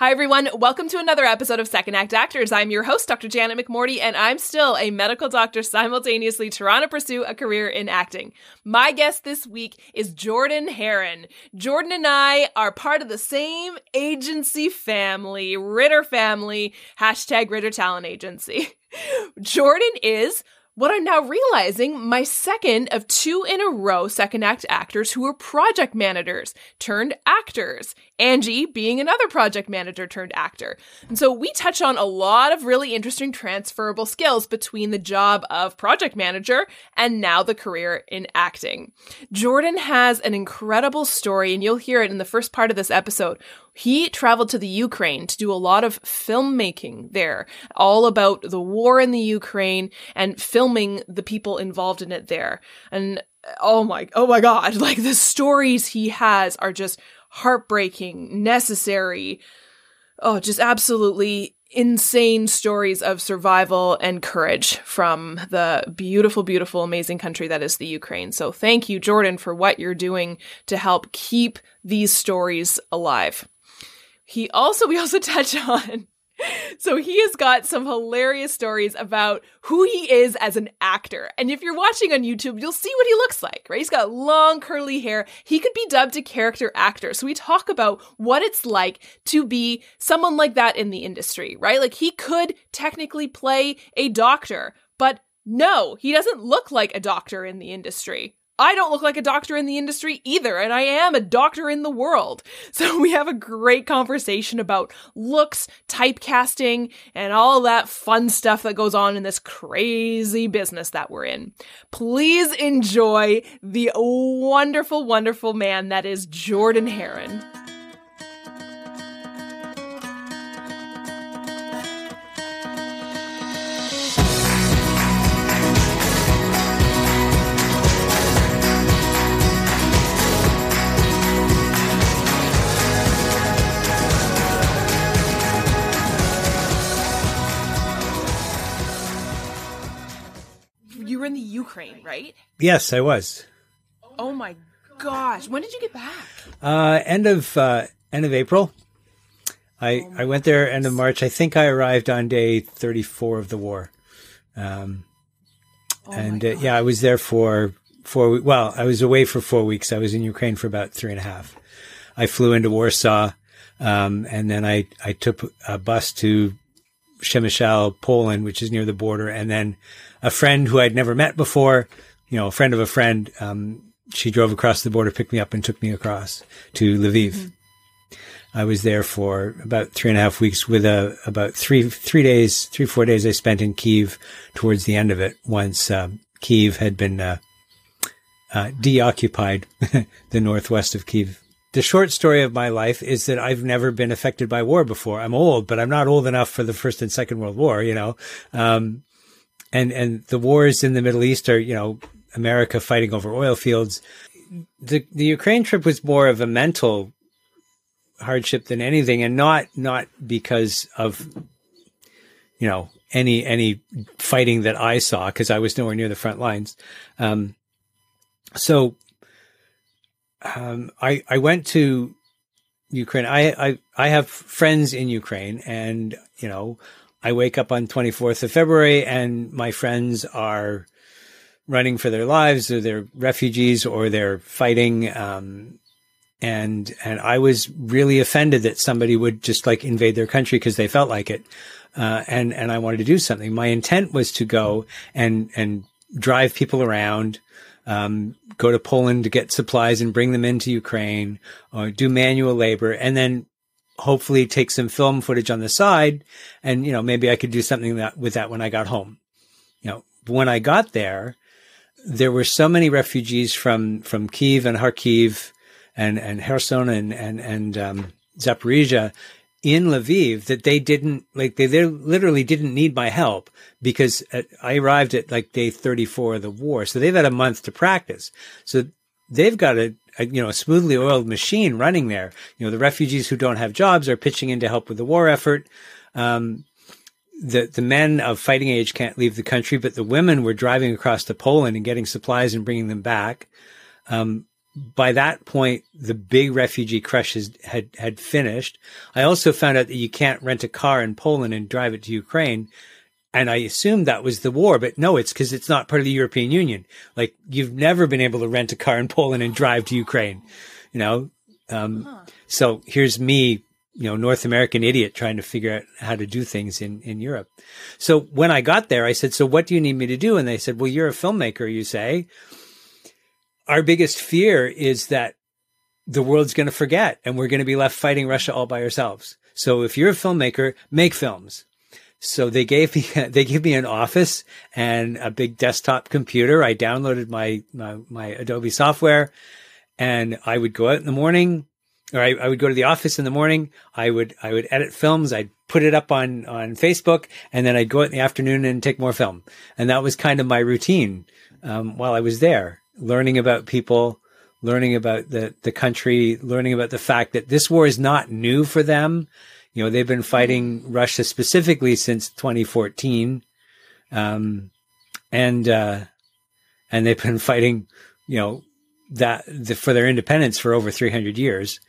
Hi, everyone. Welcome to another episode of Second Act Actors. I'm your host, Dr. Janet McMordie, and I'm still a medical doctor simultaneously trying to pursue a career in acting. My guest this week is Jordan Heron. Jordan and I are part of the same agency family, Ritter family, hashtag Ritter Talent Agency. Jordan is what I'm now realizing my second of two in a row second act actors who were project managers turned actors. Angie being another project manager turned actor. And so we touch on a lot of really interesting transferable skills between the job of project manager and now the career in acting. Jordan has an incredible story, and you'll hear it in the first part of this episode he traveled to the Ukraine to do a lot of filmmaking there, all about the war in the Ukraine and filming the people involved in it there. And oh my, oh my God, like the stories he has are just heartbreaking, necessary. Oh, just absolutely insane stories of survival and courage from the beautiful, beautiful, amazing country that is the Ukraine. So thank you, Jordan, for what you're doing to help keep these stories alive. He also, we also touch on so he has got some hilarious stories about who he is as an actor. And if you're watching on YouTube, you'll see what he looks like, right? He's got long curly hair. He could be dubbed a character actor. So we talk about what it's like to be someone like that in the industry, right? Like he could technically play a doctor, but no, he doesn't look like a doctor in the industry. I don't look like a doctor in the industry either, and I am a doctor in the world. So we have a great conversation about looks, typecasting, and all that fun stuff that goes on in this crazy business that we're in. Please enjoy the wonderful, wonderful man that is Jordan Heron. Ukraine, right? Yes, I was. Oh my gosh! When did you get back? Uh, end of uh, end of April. I oh I went there end of March. I think I arrived on day thirty four of the war. Um, oh and uh, yeah, I was there for four. Well, I was away for four weeks. I was in Ukraine for about three and a half. I flew into Warsaw, um, and then I I took a bus to Przemyśl, Poland, which is near the border, and then a friend who I'd never met before, you know, a friend of a friend, um, she drove across the border, picked me up, and took me across to Lviv. Mm-hmm. I was there for about three and a half weeks with a, about three, three days, three, four days I spent in Kiev towards the end of it once, um, Kiev had been, uh, uh, deoccupied the northwest of Kiev. The short story of my life is that I've never been affected by war before. I'm old, but I'm not old enough for the first and second world war, you know. Um, and and the wars in the Middle East are you know America fighting over oil fields. The the Ukraine trip was more of a mental hardship than anything, and not not because of you know any any fighting that I saw because I was nowhere near the front lines. Um, so um, I I went to Ukraine. I, I I have friends in Ukraine, and you know I wake up on 24th of February and my friends are running for their lives or they're refugees or they're fighting. Um, and, and I was really offended that somebody would just like invade their country because they felt like it. Uh, and, and I wanted to do something. My intent was to go and, and drive people around, um, go to Poland to get supplies and bring them into Ukraine or do manual labor and then hopefully take some film footage on the side. And, you know, maybe I could do something that, with that when I got home. You know, when I got there, there were so many refugees from, from Kiev and Kharkiv and, and Kherson and, and, and, um, Zaporizhia in Lviv that they didn't like they, they literally didn't need my help because at, I arrived at like day 34 of the war. So they've had a month to practice. So they've got a, a, you know a smoothly oiled machine running there. You know the refugees who don't have jobs are pitching in to help with the war effort. Um, the the men of fighting age can't leave the country, but the women were driving across to Poland and getting supplies and bringing them back. Um, by that point, the big refugee crush had, had finished. I also found out that you can't rent a car in Poland and drive it to Ukraine. And I assumed that was the war, but no, it's because it's not part of the European Union. Like you've never been able to rent a car in Poland and drive to Ukraine, you know? Um, huh. so here's me, you know, North American idiot trying to figure out how to do things in, in Europe. So when I got there, I said, so what do you need me to do? And they said, well, you're a filmmaker, you say our biggest fear is that the world's going to forget and we're going to be left fighting Russia all by ourselves. So if you're a filmmaker, make films. So they gave me, they gave me an office and a big desktop computer. I downloaded my, my, my Adobe software and I would go out in the morning or I, I, would go to the office in the morning. I would, I would edit films. I'd put it up on, on Facebook and then I'd go out in the afternoon and take more film. And that was kind of my routine, um, while I was there learning about people, learning about the, the country, learning about the fact that this war is not new for them. You know, they've been fighting Russia specifically since 2014. Um, and, uh, and they've been fighting, you know, that the, for their independence for over 300 years.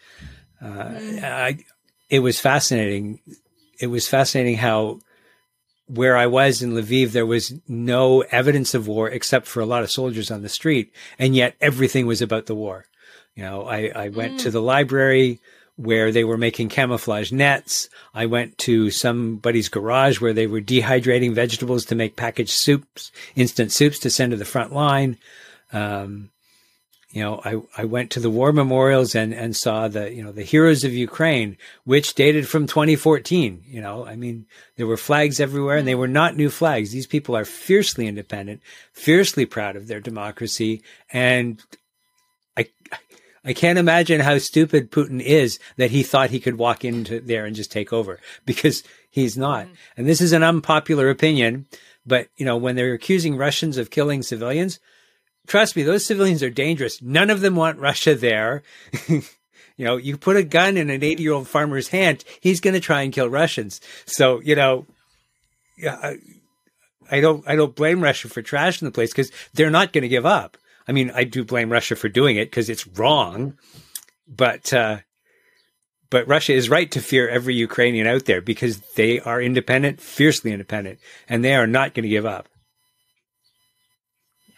Uh, mm. I, it was fascinating. It was fascinating how where I was in Lviv, there was no evidence of war except for a lot of soldiers on the street. And yet everything was about the war. You know, I, I went mm. to the library where they were making camouflage nets. I went to somebody's garage where they were dehydrating vegetables to make packaged soups, instant soups to send to the front line. Um, you know, I, I went to the war memorials and, and saw the, you know, the heroes of Ukraine, which dated from 2014. You know, I mean, there were flags everywhere and they were not new flags. These people are fiercely independent, fiercely proud of their democracy. And I, I can't imagine how stupid Putin is that he thought he could walk into there and just take over because he's not. Mm-hmm. And this is an unpopular opinion, but you know, when they're accusing Russians of killing civilians, trust me, those civilians are dangerous. None of them want Russia there. you know, you put a gun in an 80 year old farmer's hand, he's going to try and kill Russians. So, you know, yeah, I, I don't, I don't blame Russia for trashing the place because they're not going to give up. I mean, I do blame Russia for doing it because it's wrong, but, uh, but Russia is right to fear every Ukrainian out there because they are independent, fiercely independent, and they are not going to give up. Yeah,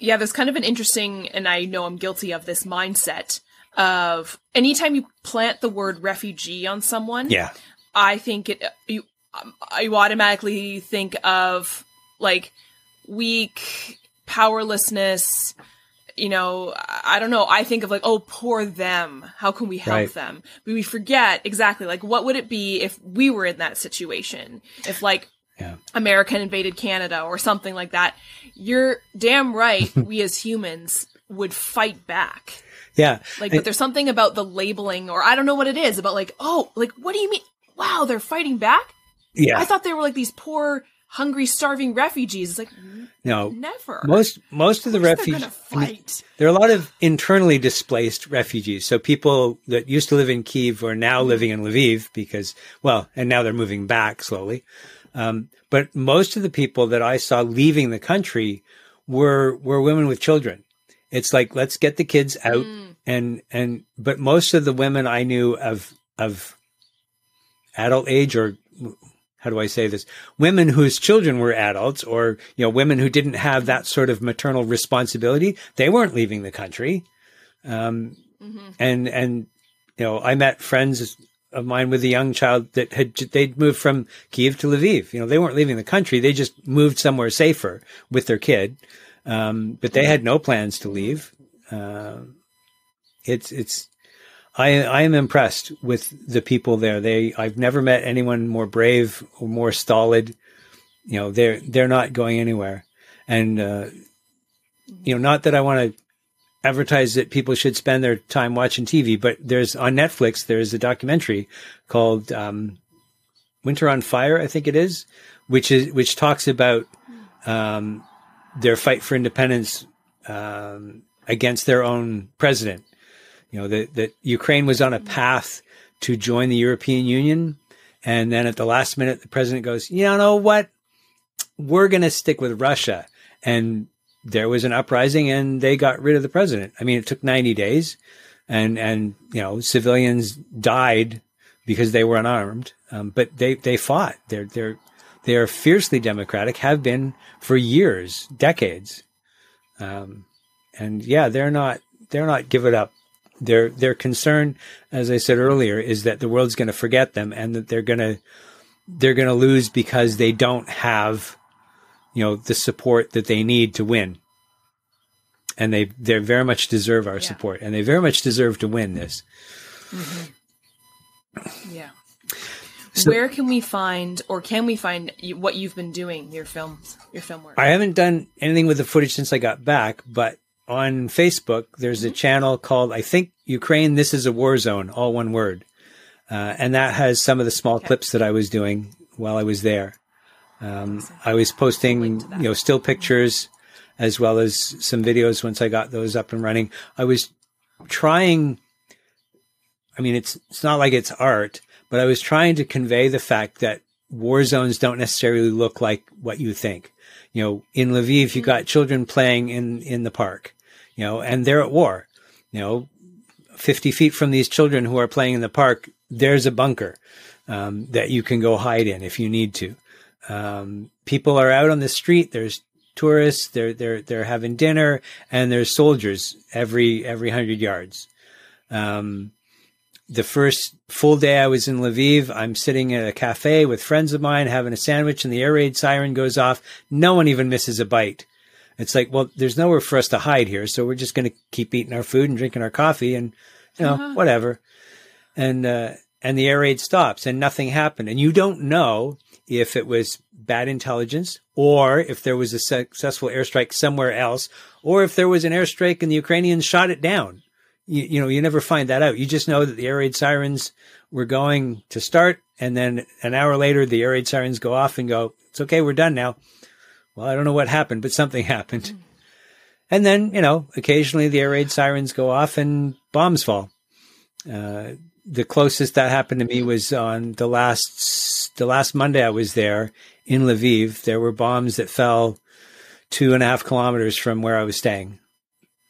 Yeah, there's kind of an interesting, and I know I'm guilty of this mindset of anytime you plant the word refugee on someone, yeah, I think it you you automatically think of like weak powerlessness. You know, I don't know. I think of like, oh, poor them. How can we help right. them? But we forget exactly like what would it be if we were in that situation? If like yeah. America invaded Canada or something like that. You're damn right. we as humans would fight back. Yeah. Like, but there's something about the labeling, or I don't know what it is about. Like, oh, like what do you mean? Wow, they're fighting back. Yeah. I thought they were like these poor, hungry, starving refugees. It's like no, never. Most most of the refugees. Fight. There are a lot of internally displaced refugees. So people that used to live in Kiev are now mm-hmm. living in Lviv because, well, and now they're moving back slowly. Um, but most of the people that I saw leaving the country were were women with children. It's like let's get the kids out mm. and and but most of the women I knew of of adult age or how do I say this? Women whose children were adults or, you know, women who didn't have that sort of maternal responsibility, they weren't leaving the country. Um, mm-hmm. and, and, you know, I met friends of mine with a young child that had they'd moved from Kiev to Lviv. You know, they weren't leaving the country; they just moved somewhere safer with their kid. Um, but they had no plans to leave. Uh, it's it's I I am impressed with the people there. They I've never met anyone more brave or more stolid. You know, they're they're not going anywhere, and uh, you know, not that I want to advertise that people should spend their time watching TV, but there's on Netflix, there's a documentary called um, Winter on Fire, I think it is, which is which talks about um, their fight for independence um, against their own president. You know that that Ukraine was on a path to join the European Union, and then at the last minute, the president goes, "You know what? We're going to stick with Russia." And there was an uprising and they got rid of the president. I mean, it took 90 days and, and, you know, civilians died because they were unarmed. Um, but they, they fought. They're, they're, they are fiercely democratic, have been for years, decades. Um, and yeah, they're not, they're not give it up. Their, their concern, as I said earlier, is that the world's going to forget them and that they're going to, they're going to lose because they don't have, you know, the support that they need to win. And they, they very much deserve our yeah. support and they very much deserve to win this. Mm-hmm. Yeah. So, Where can we find, or can we find what you've been doing, your films, your film work? I haven't done anything with the footage since I got back, but on Facebook, there's mm-hmm. a channel called, I think, Ukraine, This is a War Zone, all one word. Uh, and that has some of the small okay. clips that I was doing while I was there. Um, I was posting, you know, still pictures as well as some videos once I got those up and running. I was trying, I mean, it's, it's not like it's art, but I was trying to convey the fact that war zones don't necessarily look like what you think. You know, in Lviv, you got children playing in, in the park, you know, and they're at war. You know, 50 feet from these children who are playing in the park, there's a bunker um, that you can go hide in if you need to. Um, people are out on the street. There's tourists. They're they're they're having dinner, and there's soldiers every every hundred yards. Um, the first full day I was in Lviv, I'm sitting at a cafe with friends of mine having a sandwich, and the air raid siren goes off. No one even misses a bite. It's like, well, there's nowhere for us to hide here, so we're just going to keep eating our food and drinking our coffee, and you know, uh-huh. whatever. And uh, and the air raid stops, and nothing happened, and you don't know if it was bad intelligence or if there was a successful airstrike somewhere else, or if there was an airstrike and the Ukrainians shot it down you, you know, you never find that out. You just know that the air raid sirens were going to start. And then an hour later, the air raid sirens go off and go, it's okay. We're done now. Well, I don't know what happened, but something happened. And then, you know, occasionally the air raid sirens go off and bombs fall. Uh, the closest that happened to me was on the last, the last Monday I was there in Lviv. There were bombs that fell two and a half kilometers from where I was staying,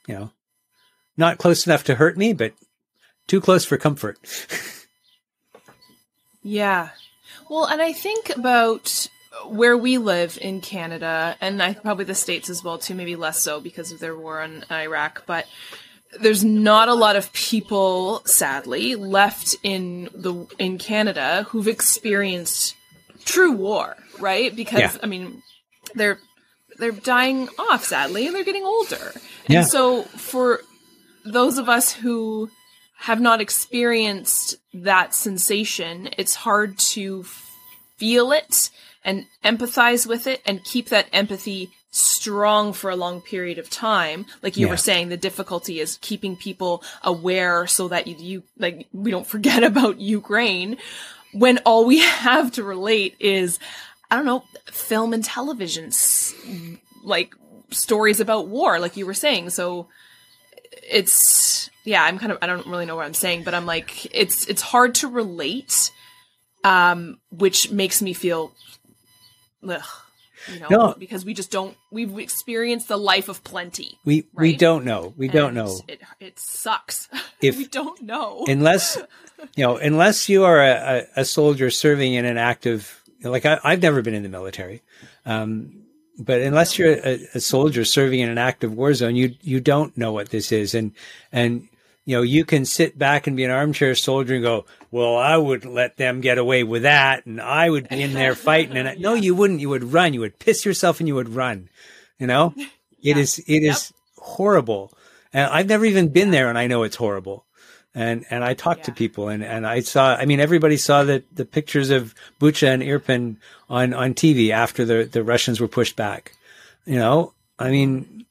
you know, not close enough to hurt me, but too close for comfort. yeah. Well, and I think about where we live in Canada, and I, probably the States as well, too, maybe less so because of their war in Iraq, but there's not a lot of people, sadly, left in the in Canada who've experienced true war, right? Because yeah. I mean, they're they're dying off, sadly, and they're getting older. And yeah. so for those of us who have not experienced that sensation, it's hard to feel it and empathize with it and keep that empathy strong for a long period of time. Like you yeah. were saying, the difficulty is keeping people aware so that you, you, like, we don't forget about Ukraine when all we have to relate is, I don't know, film and television, like stories about war, like you were saying. So, it's yeah i'm kind of i don't really know what i'm saying but i'm like it's it's hard to relate um which makes me feel ugh, you know no. because we just don't we've experienced the life of plenty we right? we don't know. We and don't know. it, it sucks. If we don't know. unless you know unless you are a, a soldier serving in an active like I, i've never been in the military um but unless you're a, a, soldier serving in an active war zone, you you don't know what this is, and and you know you can sit back and be an armchair soldier and go, well, I would let them get away with that, and I would be in there fighting, and I, no, you wouldn't. You would run. You would piss yourself, and you would run. You know, it yeah. is it yep. is horrible, and I've never even been there, and I know it's horrible and and I talked yeah. to people and and I saw I mean everybody saw the the pictures of Bucha and Irpin on on TV after the the Russians were pushed back. You know, I mean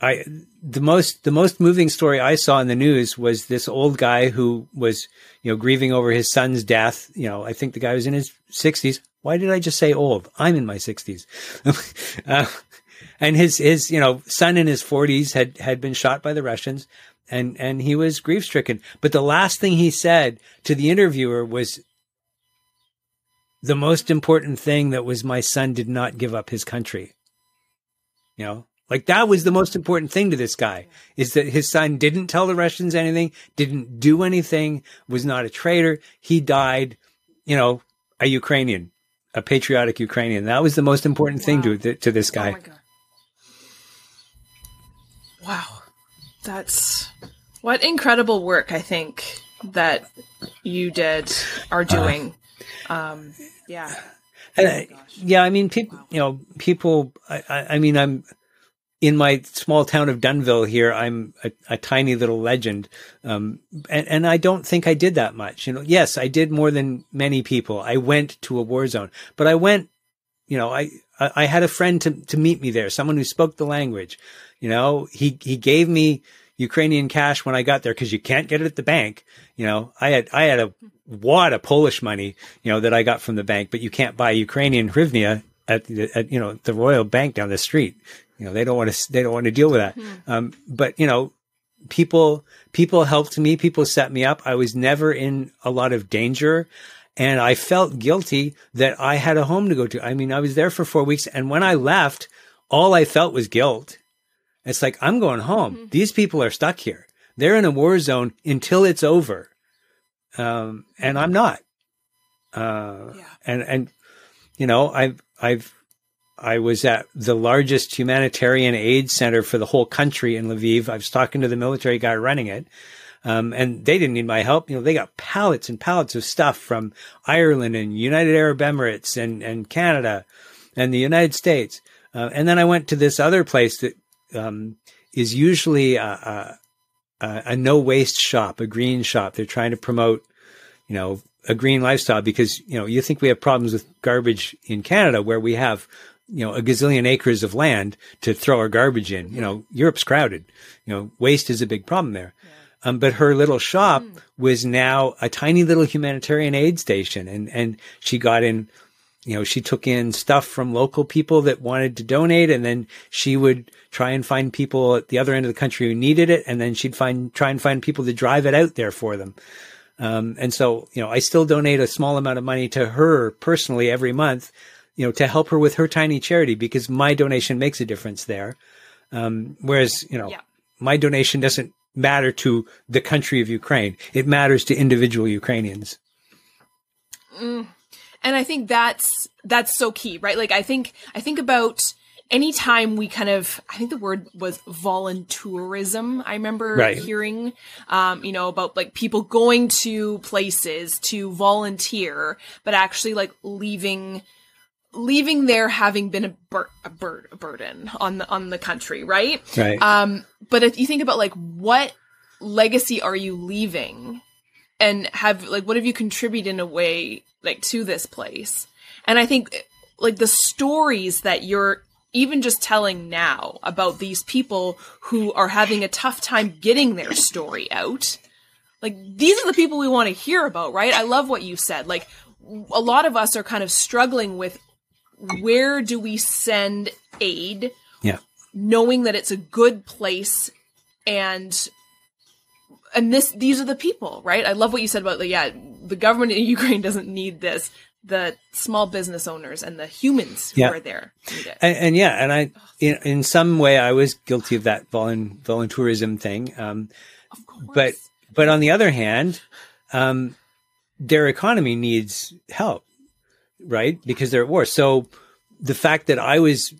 I the most the most moving story I saw in the news was this old guy who was you know grieving over his son's death. You know, I think the guy was in his 60s. Why did I just say old? I'm in my 60s. uh, and his his you know son in his 40s had had been shot by the Russians and and he was grief stricken. But the last thing he said to the interviewer was the most important thing that was my son did not give up his country. You know, Like that was the most important thing to this guy is that his son didn't tell the Russians anything, didn't do anything, was not a traitor. He died, you know, a Ukrainian, a patriotic Ukrainian. That was the most important wow. thing to to this guy. Oh wow. That's what incredible work I think that you did are uh, doing. Uh, um yeah. oh yeah, I mean, people, wow. you know, people, I, I, I mean, I'm, in my small town of Dunnville here, I'm a, a tiny little legend. Um, and, and I don't think I did that much. You know, yes, I did more than many people. I went to a war zone, but I went, you know, I, I had a friend to, to meet me there, someone who spoke the language. You know, he, he gave me Ukrainian cash when I got there because you can't get it at the bank. You know, I had, I had a wad of Polish money, you know, that I got from the bank, but you can't buy Ukrainian hryvnia at, the, at you know, the Royal Bank down the street. You know, they don't want to, they don't want to deal with that. Mm-hmm. Um, but you know, people, people helped me. People set me up. I was never in a lot of danger. And I felt guilty that I had a home to go to. I mean, I was there for four weeks. And when I left, all I felt was guilt. It's like, I'm going home. Mm-hmm. These people are stuck here. They're in a war zone until it's over. Um, and I'm not. Uh, yeah. and, and, you know, I've, I've, I was at the largest humanitarian aid center for the whole country in Lviv. I was talking to the military guy running it. Um, and they didn't need my help. You know, they got pallets and pallets of stuff from Ireland and United Arab Emirates and, and Canada and the United States. Uh, and then I went to this other place that, um, is usually a, a, a no waste shop, a green shop. They're trying to promote, you know, a green lifestyle because, you know, you think we have problems with garbage in Canada where we have you know, a gazillion acres of land to throw our garbage in. You know, Europe's crowded. You know, waste is a big problem there. Yeah. Um, but her little shop mm. was now a tiny little humanitarian aid station. And, and she got in, you know, she took in stuff from local people that wanted to donate. And then she would try and find people at the other end of the country who needed it. And then she'd find, try and find people to drive it out there for them. Um, and so, you know, I still donate a small amount of money to her personally every month you know, to help her with her tiny charity because my donation makes a difference there. Um, whereas, you know, yeah. my donation doesn't matter to the country of Ukraine. It matters to individual Ukrainians. Mm. And I think that's, that's so key, right? Like, I think, I think about, anytime we kind of i think the word was voluntourism i remember right. hearing um, you know about like people going to places to volunteer but actually like leaving leaving there having been a, bur- a, bur- a burden on the on the country, right? Right. Um, but if you think about like what legacy are you leaving, and have like what have you contributed in a way like to this place? And I think like the stories that you're even just telling now about these people who are having a tough time getting their story out. Like these are the people we want to hear about, right? I love what you said. Like a lot of us are kind of struggling with where do we send aid? Yeah. Knowing that it's a good place and and this these are the people, right? I love what you said about the yeah, the government in Ukraine doesn't need this. The small business owners and the humans who yeah. are there and, and, yeah, and I in, in some way I was guilty of that volunteerism thing. Um, but but on the other hand, um, their economy needs help right? Because they're at war. So the fact that I was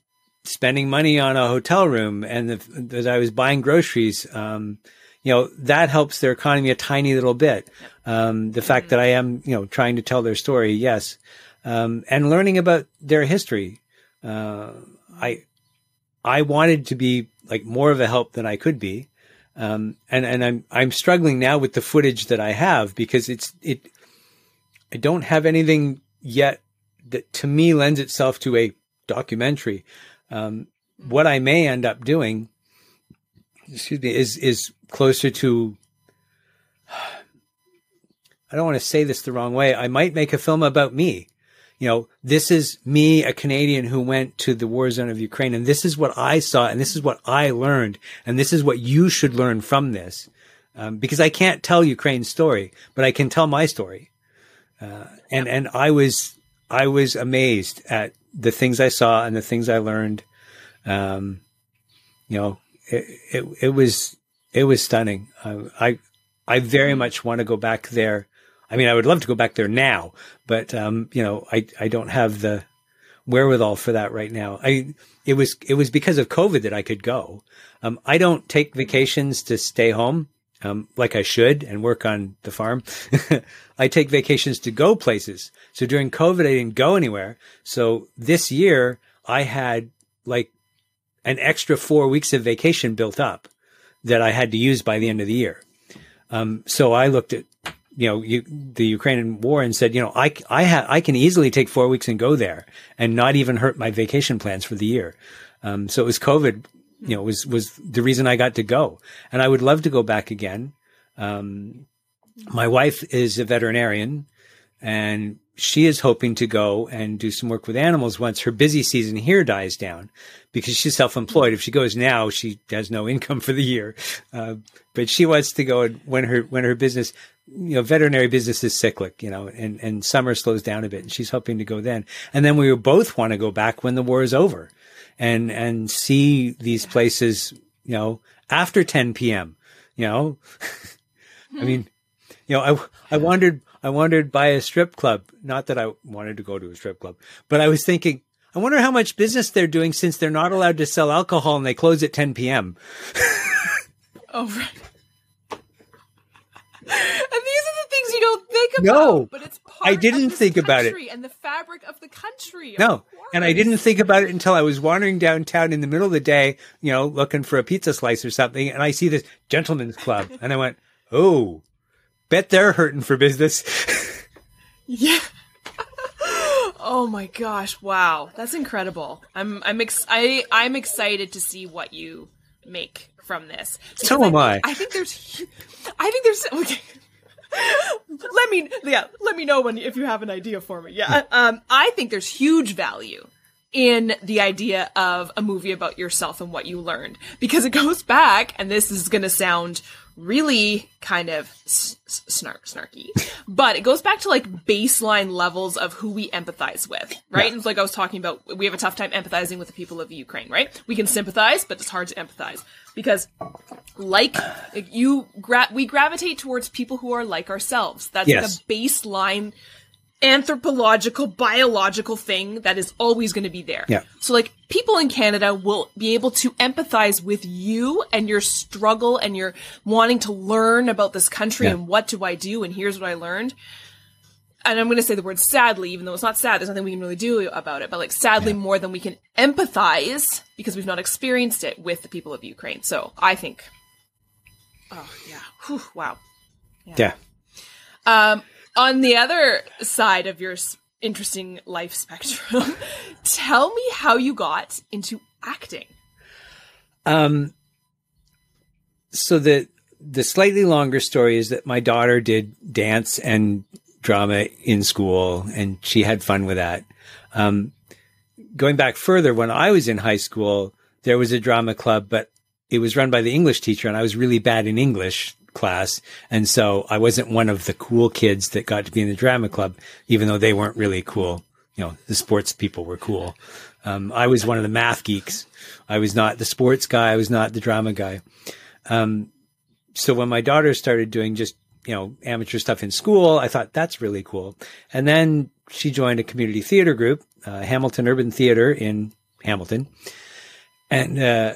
spending money on a hotel room and the, that I was buying groceries, um, you know, that helps their economy a tiny little bit. Um, the fact that I am, you know, trying to tell their story, yes. Um, and learning about their history. Uh, I, I wanted to be like more of a help than I could be. Um, and, and I'm, I'm struggling now with the footage that I have because it's, it, I don't have anything yet that to me lends itself to a documentary. Um, what I may end up doing, excuse me, is is closer to. I don't want to say this the wrong way. I might make a film about me. You know, this is me, a Canadian who went to the war zone of Ukraine, and this is what I saw, and this is what I learned, and this is what you should learn from this. Um, because I can't tell Ukraine's story, but I can tell my story. Uh, and, and I was I was amazed at the things I saw and the things I learned. Um, you know, it, it, it was, it was stunning. Uh, I, I very much want to go back there. I mean, I would love to go back there now, but, um, you know, I, I don't have the wherewithal for that right now. I, it was, it was because of COVID that I could go. Um, I don't take vacations to stay home. Um, like I should and work on the farm. I take vacations to go places. So during COVID, I didn't go anywhere. So this year I had like an extra four weeks of vacation built up that I had to use by the end of the year. Um, so I looked at, you know, you, the Ukrainian war and said, you know, I, I have, I can easily take four weeks and go there and not even hurt my vacation plans for the year. Um, so it was COVID, you know, was, was the reason I got to go. And I would love to go back again. Um, my wife is a veterinarian and she is hoping to go and do some work with animals once her busy season here dies down because she's self-employed. If she goes now, she has no income for the year. Uh, but she wants to go when her, when her business, you know, veterinary business is cyclic, you know, and, and summer slows down a bit and she's hoping to go then. And then we both want to go back when the war is over and, and see these places, you know, after 10 PM, you know, I mean, you know, I, I wandered, I wandered by a strip club. Not that I wanted to go to a strip club, but I was thinking, I wonder how much business they're doing since they're not allowed to sell alcohol and they close at 10 p.m. oh, right. And these are the things you don't think about. No, but it's part I didn't think about it. And the fabric of the country. No, and I didn't think about it until I was wandering downtown in the middle of the day, you know, looking for a pizza slice or something, and I see this gentleman's club, and I went, "Oh, bet they're hurting for business." yeah. oh my gosh! Wow, that's incredible. I'm I'm ex- I I'm excited to see what you make from this. So am I. I think there's, I think there's. Okay. Let me yeah let me know when if you have an idea for me. Yeah um i think there's huge value in the idea of a movie about yourself and what you learned. Because it goes back and this is going to sound really kind of snark snarky but it goes back to like baseline levels of who we empathize with right? Yeah. and like i was talking about we have a tough time empathizing with the people of ukraine right? We can sympathize but it's hard to empathize because like you gra- we gravitate towards people who are like ourselves that's yes. like a baseline anthropological biological thing that is always going to be there yeah so like people in canada will be able to empathize with you and your struggle and your wanting to learn about this country yeah. and what do i do and here's what i learned and I'm going to say the word sadly, even though it's not sad, there's nothing we can really do about it, but like sadly yeah. more than we can empathize because we've not experienced it with the people of Ukraine. So I think, oh yeah, Whew, wow. Yeah. yeah. Um, on the other side of your interesting life spectrum, tell me how you got into acting. Um, so the, the slightly longer story is that my daughter did dance and drama in school and she had fun with that. Um, going back further, when I was in high school, there was a drama club, but it was run by the English teacher and I was really bad in English class. And so I wasn't one of the cool kids that got to be in the drama club, even though they weren't really cool. You know, the sports people were cool. Um, I was one of the math geeks. I was not the sports guy. I was not the drama guy. Um, so when my daughter started doing just you know, amateur stuff in school. I thought that's really cool. And then she joined a community theater group, uh, Hamilton Urban Theater in Hamilton. And, uh,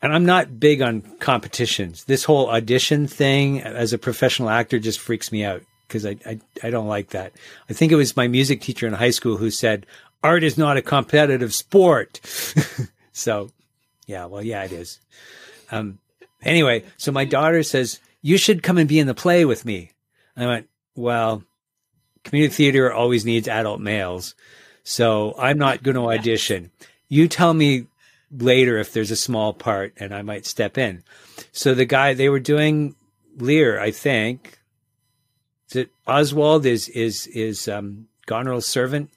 and I'm not big on competitions. This whole audition thing as a professional actor just freaks me out because I, I, I don't like that. I think it was my music teacher in high school who said, art is not a competitive sport. so yeah, well, yeah, it is. Um, anyway, so my daughter says, you should come and be in the play with me. I went, well, community theater always needs adult males. So I'm not going to audition. You tell me later if there's a small part and I might step in. So the guy, they were doing Lear, I think. Is it Oswald is, is, is, um, Goneril's servant?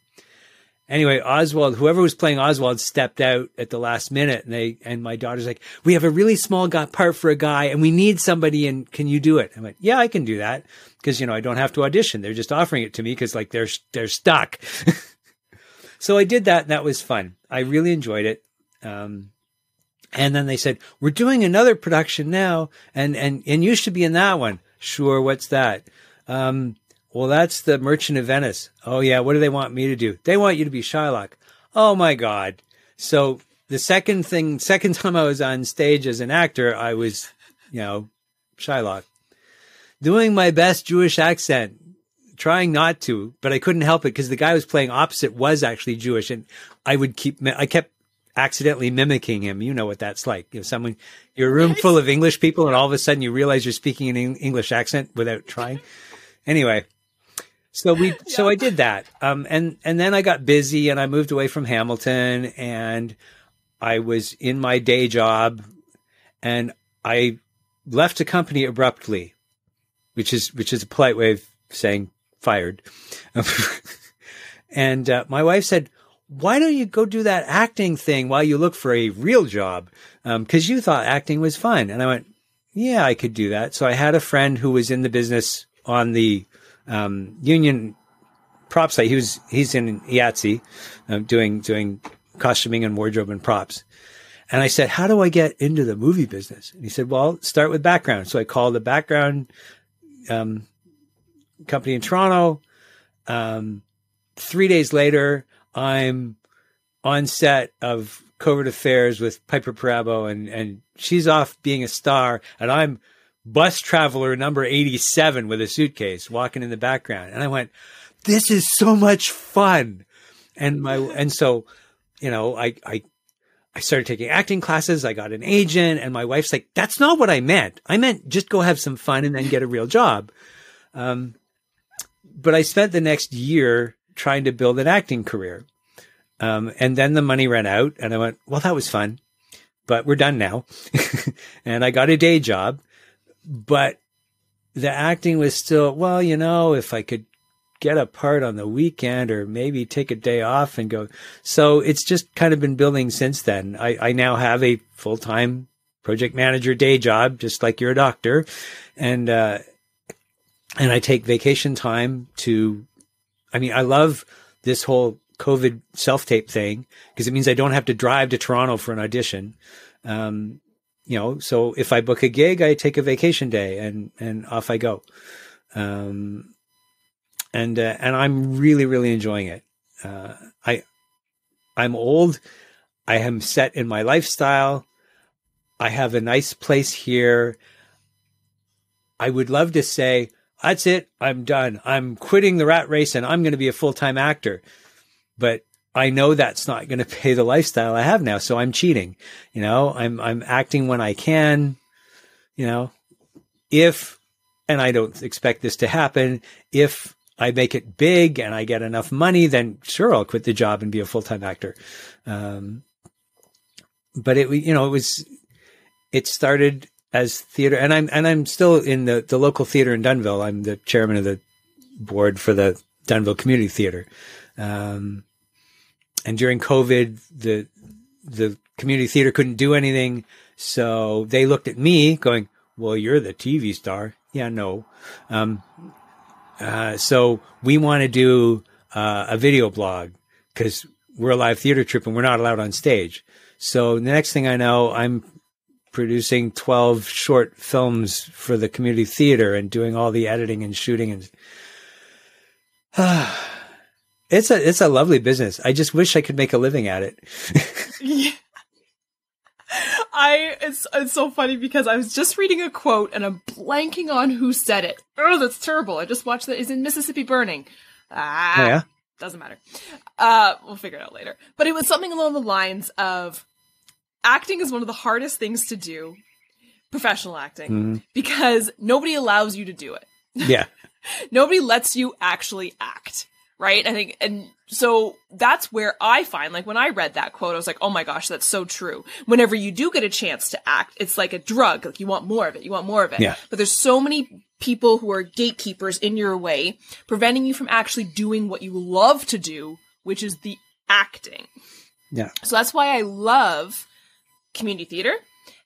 Anyway, Oswald, whoever was playing Oswald stepped out at the last minute and they, and my daughter's like, we have a really small got part for a guy and we need somebody and can you do it? I went, yeah, I can do that. Cause, you know, I don't have to audition. They're just offering it to me because like they're, they're stuck. so I did that and that was fun. I really enjoyed it. Um, And then they said, we're doing another production now. And, and, and you should be in that one. Sure. What's that? Um, well, that's the Merchant of Venice. Oh yeah. What do they want me to do? They want you to be Shylock. Oh my God. So the second thing, second time I was on stage as an actor, I was, you know, Shylock doing my best Jewish accent, trying not to, but I couldn't help it because the guy was playing opposite was actually Jewish and I would keep, I kept accidentally mimicking him. You know what that's like. You know, someone, you're a room full of English people and all of a sudden you realize you're speaking an English accent without trying. Anyway, so we, yeah. so I did that. Um, and, and then I got busy and I moved away from Hamilton and I was in my day job and I left the company abruptly, which is, which is a polite way of saying fired. and uh, my wife said, why don't you go do that acting thing while you look for a real job? Because um, you thought acting was fun. And I went, yeah, I could do that. So I had a friend who was in the business on the um, union prop site. He was he's in IATSE uh, doing doing costuming and wardrobe and props. And I said, how do I get into the movie business? And he said, well, start with background. So I called the background um, company in Toronto. Um, three days later, I'm on set of Covert Affairs with Piper Perabo, and and she's off being a star, and I'm bus traveler number 87 with a suitcase walking in the background. And I went, this is so much fun. And my, and so, you know, I, I, I started taking acting classes. I got an agent and my wife's like, that's not what I meant. I meant just go have some fun and then get a real job. Um, but I spent the next year trying to build an acting career. Um, and then the money ran out and I went, well, that was fun, but we're done now. and I got a day job, but the acting was still, well, you know, if I could get a part on the weekend or maybe take a day off and go. So it's just kind of been building since then. I, I now have a full time project manager day job, just like you're a doctor. And, uh, and I take vacation time to I mean, I love this whole COVID self tape thing because it means I don't have to drive to Toronto for an audition. Um, you know, so if I book a gig, I take a vacation day and, and off I go. Um, and, uh, and I'm really, really enjoying it. Uh, I, I'm old. I am set in my lifestyle. I have a nice place here. I would love to say, that's it. I'm done. I'm quitting the rat race and I'm going to be a full time actor. But I know that's not going to pay the lifestyle I have now. So I'm cheating. You know, I'm, I'm acting when I can, you know, if, and I don't expect this to happen, if I make it big and I get enough money, then sure, I'll quit the job and be a full time actor. Um, but it, you know, it was, it started as theater, and I'm and I'm still in the the local theater in Dunnville. I'm the chairman of the board for the Dunnville Community Theater. Um, and during COVID, the the community theater couldn't do anything, so they looked at me, going, "Well, you're the TV star." Yeah, no. Um, uh, so we want to do uh, a video blog because we're a live theater troupe and we're not allowed on stage. So the next thing I know, I'm producing 12 short films for the community theater and doing all the editing and shooting and uh, it's a it's a lovely business. I just wish I could make a living at it. yeah. I it's it's so funny because I was just reading a quote and I'm blanking on who said it. Oh, that's terrible. I just watched that. Is in Mississippi Burning. Ah, oh, yeah. Doesn't matter. Uh, we'll figure it out later. But it was something along the lines of acting is one of the hardest things to do, professional acting, mm. because nobody allows you to do it. Yeah. nobody lets you actually act, right? I think, and so that's where I find, like, when I read that quote, I was like, oh my gosh, that's so true. Whenever you do get a chance to act, it's like a drug. Like, you want more of it. You want more of it. Yeah. But there's so many people who are gatekeepers in your way, preventing you from actually doing what you love to do, which is the acting. Yeah. So that's why I love community theater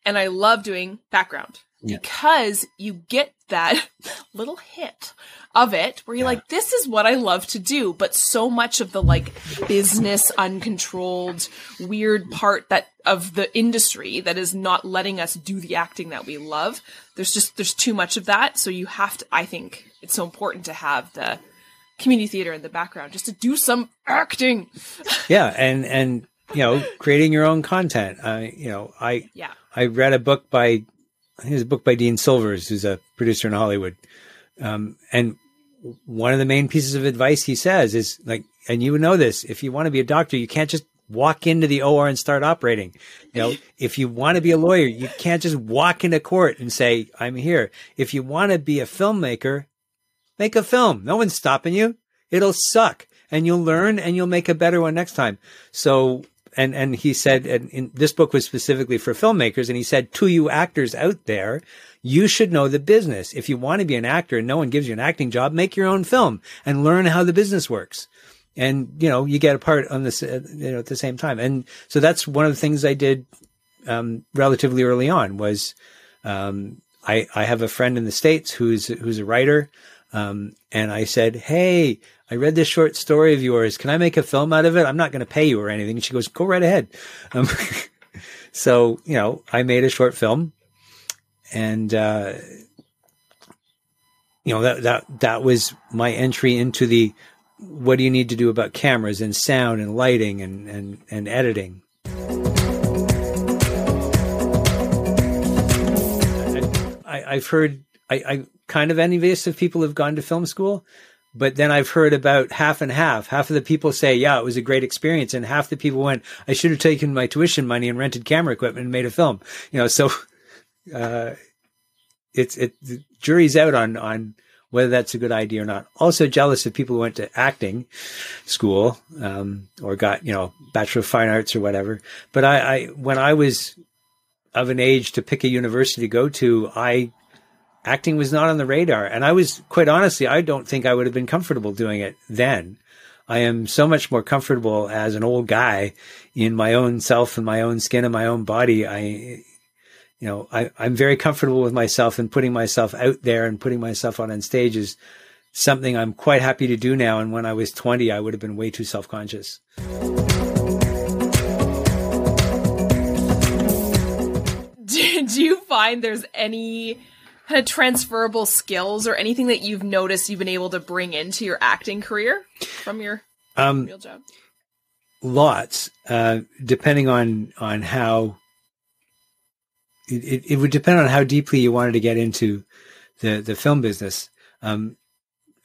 and I love doing background. Because you get that little hit of it where you're yeah. like, this is what I love to do. But so much of the like business, uncontrolled, weird part that of the industry that is not letting us do the acting that we love. There's just, there's too much of that. So you have to, I think it's so important to have the community theater in the background just to do some acting. yeah. And, and, you know, creating your own content. I, you know, I, yeah, I read a book by, Was a book by Dean Silvers, who's a producer in Hollywood. Um, and one of the main pieces of advice he says is like, and you know this, if you want to be a doctor, you can't just walk into the OR and start operating. You know, if you want to be a lawyer, you can't just walk into court and say, I'm here. If you want to be a filmmaker, make a film. No one's stopping you. It'll suck and you'll learn and you'll make a better one next time. So, and, and he said, and in, this book was specifically for filmmakers and he said to you actors out there, you should know the business. If you want to be an actor and no one gives you an acting job, make your own film and learn how the business works. And, you know, you get a part on this, uh, you know, at the same time. And so that's one of the things I did, um, relatively early on was, um, I, I have a friend in the States who's, who's a writer. Um, and I said, Hey, I read this short story of yours. Can I make a film out of it? I'm not going to pay you or anything. And she goes, go right ahead. Um, so, you know, I made a short film and uh, you know that that that was my entry into the what do you need to do about cameras and sound and lighting and and and editing. I, have heard I, I kind of envious of people who've gone to film school, but then I've heard about half and half. Half of the people say, yeah, it was a great experience. And half the people went, I should have taken my tuition money and rented camera equipment and made a film. You know, so uh, it's it the jury's out on on whether that's a good idea or not. Also jealous of people who went to acting school um, or got you know bachelor of fine arts or whatever. But I, I when I was of an age to pick a university to go to, I acting was not on the radar, and I was quite honestly, I don't think I would have been comfortable doing it then. I am so much more comfortable as an old guy in my own self and my own skin and my own body. I you know, I, I'm very comfortable with myself and putting myself out there and putting myself on on stage is something I'm quite happy to do now. And when I was 20, I would have been way too self conscious. Do you find there's any kind of transferable skills or anything that you've noticed you've been able to bring into your acting career from your um, real job? Lots, uh, depending on on how it, it would depend on how deeply you wanted to get into the, the film business. Um,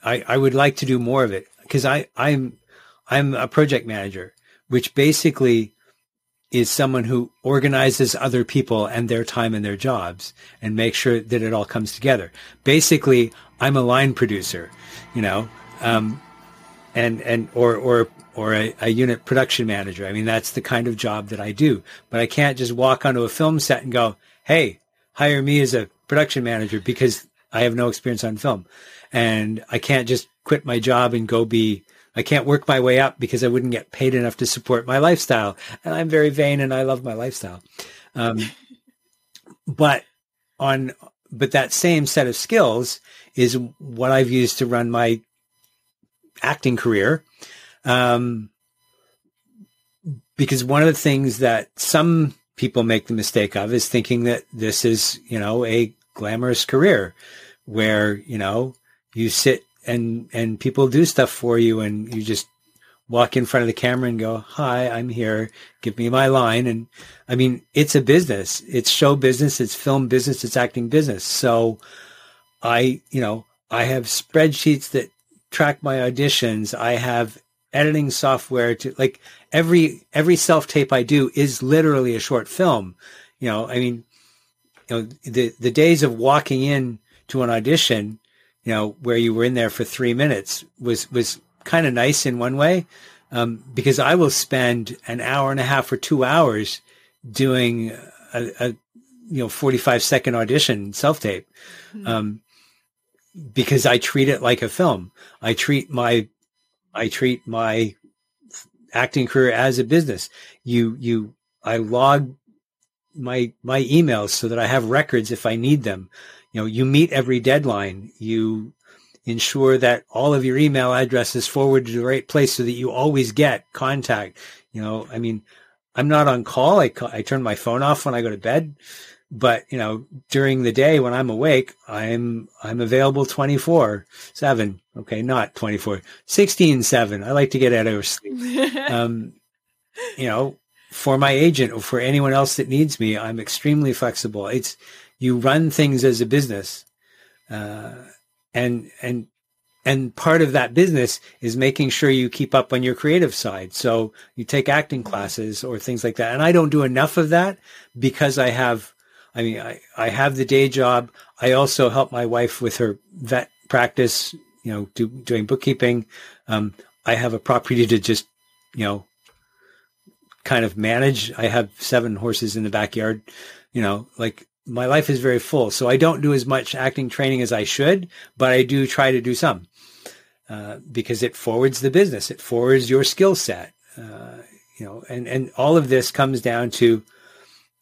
I, I would like to do more of it because I, I'm, I'm a project manager, which basically is someone who organizes other people and their time and their jobs and make sure that it all comes together. Basically, I'm a line producer, you know, um, and, and, or, or or a, a, unit production manager. I mean, that's the kind of job that I do. But I can't just walk onto a film set and go, "Hey, hire me as a production manager," because I have no experience on film, and I can't just quit my job and go be. I can't work my way up because I wouldn't get paid enough to support my lifestyle. And I'm very vain and I love my lifestyle. Um, but on, but that same set of skills is what I've used to run my acting career um, because one of the things that some people make the mistake of is thinking that this is, you know, a glamorous career where, you know, you sit and, and people do stuff for you and you just walk in front of the camera and go, hi, I'm here. Give me my line. And I mean, it's a business. It's show business. It's film business. It's acting business. So I, you know, I have spreadsheets that track my auditions. I have editing software to like every every self tape I do is literally a short film. You know, I mean, you know, the the days of walking in to an audition, you know, where you were in there for three minutes was was kind of nice in one way, um, because I will spend an hour and a half or two hours doing a, a you know forty five second audition self tape. Mm-hmm. Um, because I treat it like a film. I treat my I treat my acting career as a business. You, you, I log my my emails so that I have records if I need them. You know, you meet every deadline. You ensure that all of your email addresses forward to the right place so that you always get contact. You know, I mean, I'm not on call. I, I turn my phone off when I go to bed, but you know, during the day when I'm awake, I'm, I'm available 24 seven. Okay. Not 24, 16, seven. I like to get out of sleep. um, you know, for my agent or for anyone else that needs me, I'm extremely flexible. It's, you run things as a business. Uh, and, and and part of that business is making sure you keep up on your creative side. So you take acting mm-hmm. classes or things like that. And I don't do enough of that because I have, I mean, I, I have the day job. I also help my wife with her vet practice, you know, do, doing bookkeeping. Um, I have a property to just, you know, kind of manage. I have seven horses in the backyard, you know, like my life is very full. So I don't do as much acting training as I should, but I do try to do some. Uh, because it forwards the business, it forwards your skill set, uh, you know, and and all of this comes down to,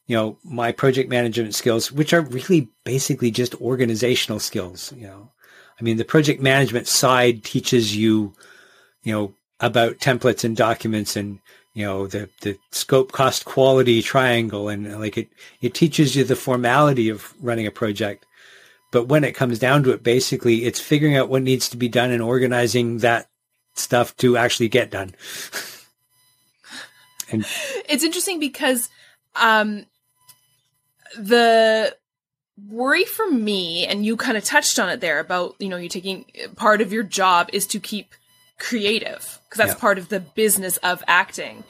you know, my project management skills, which are really basically just organizational skills. You know, I mean, the project management side teaches you, you know, about templates and documents and you know the the scope cost quality triangle and like it it teaches you the formality of running a project but when it comes down to it, basically it's figuring out what needs to be done and organizing that stuff to actually get done. and it's interesting because um, the worry for me, and you kind of touched on it there about, you know, you taking part of your job is to keep creative because that's yeah. part of the business of acting.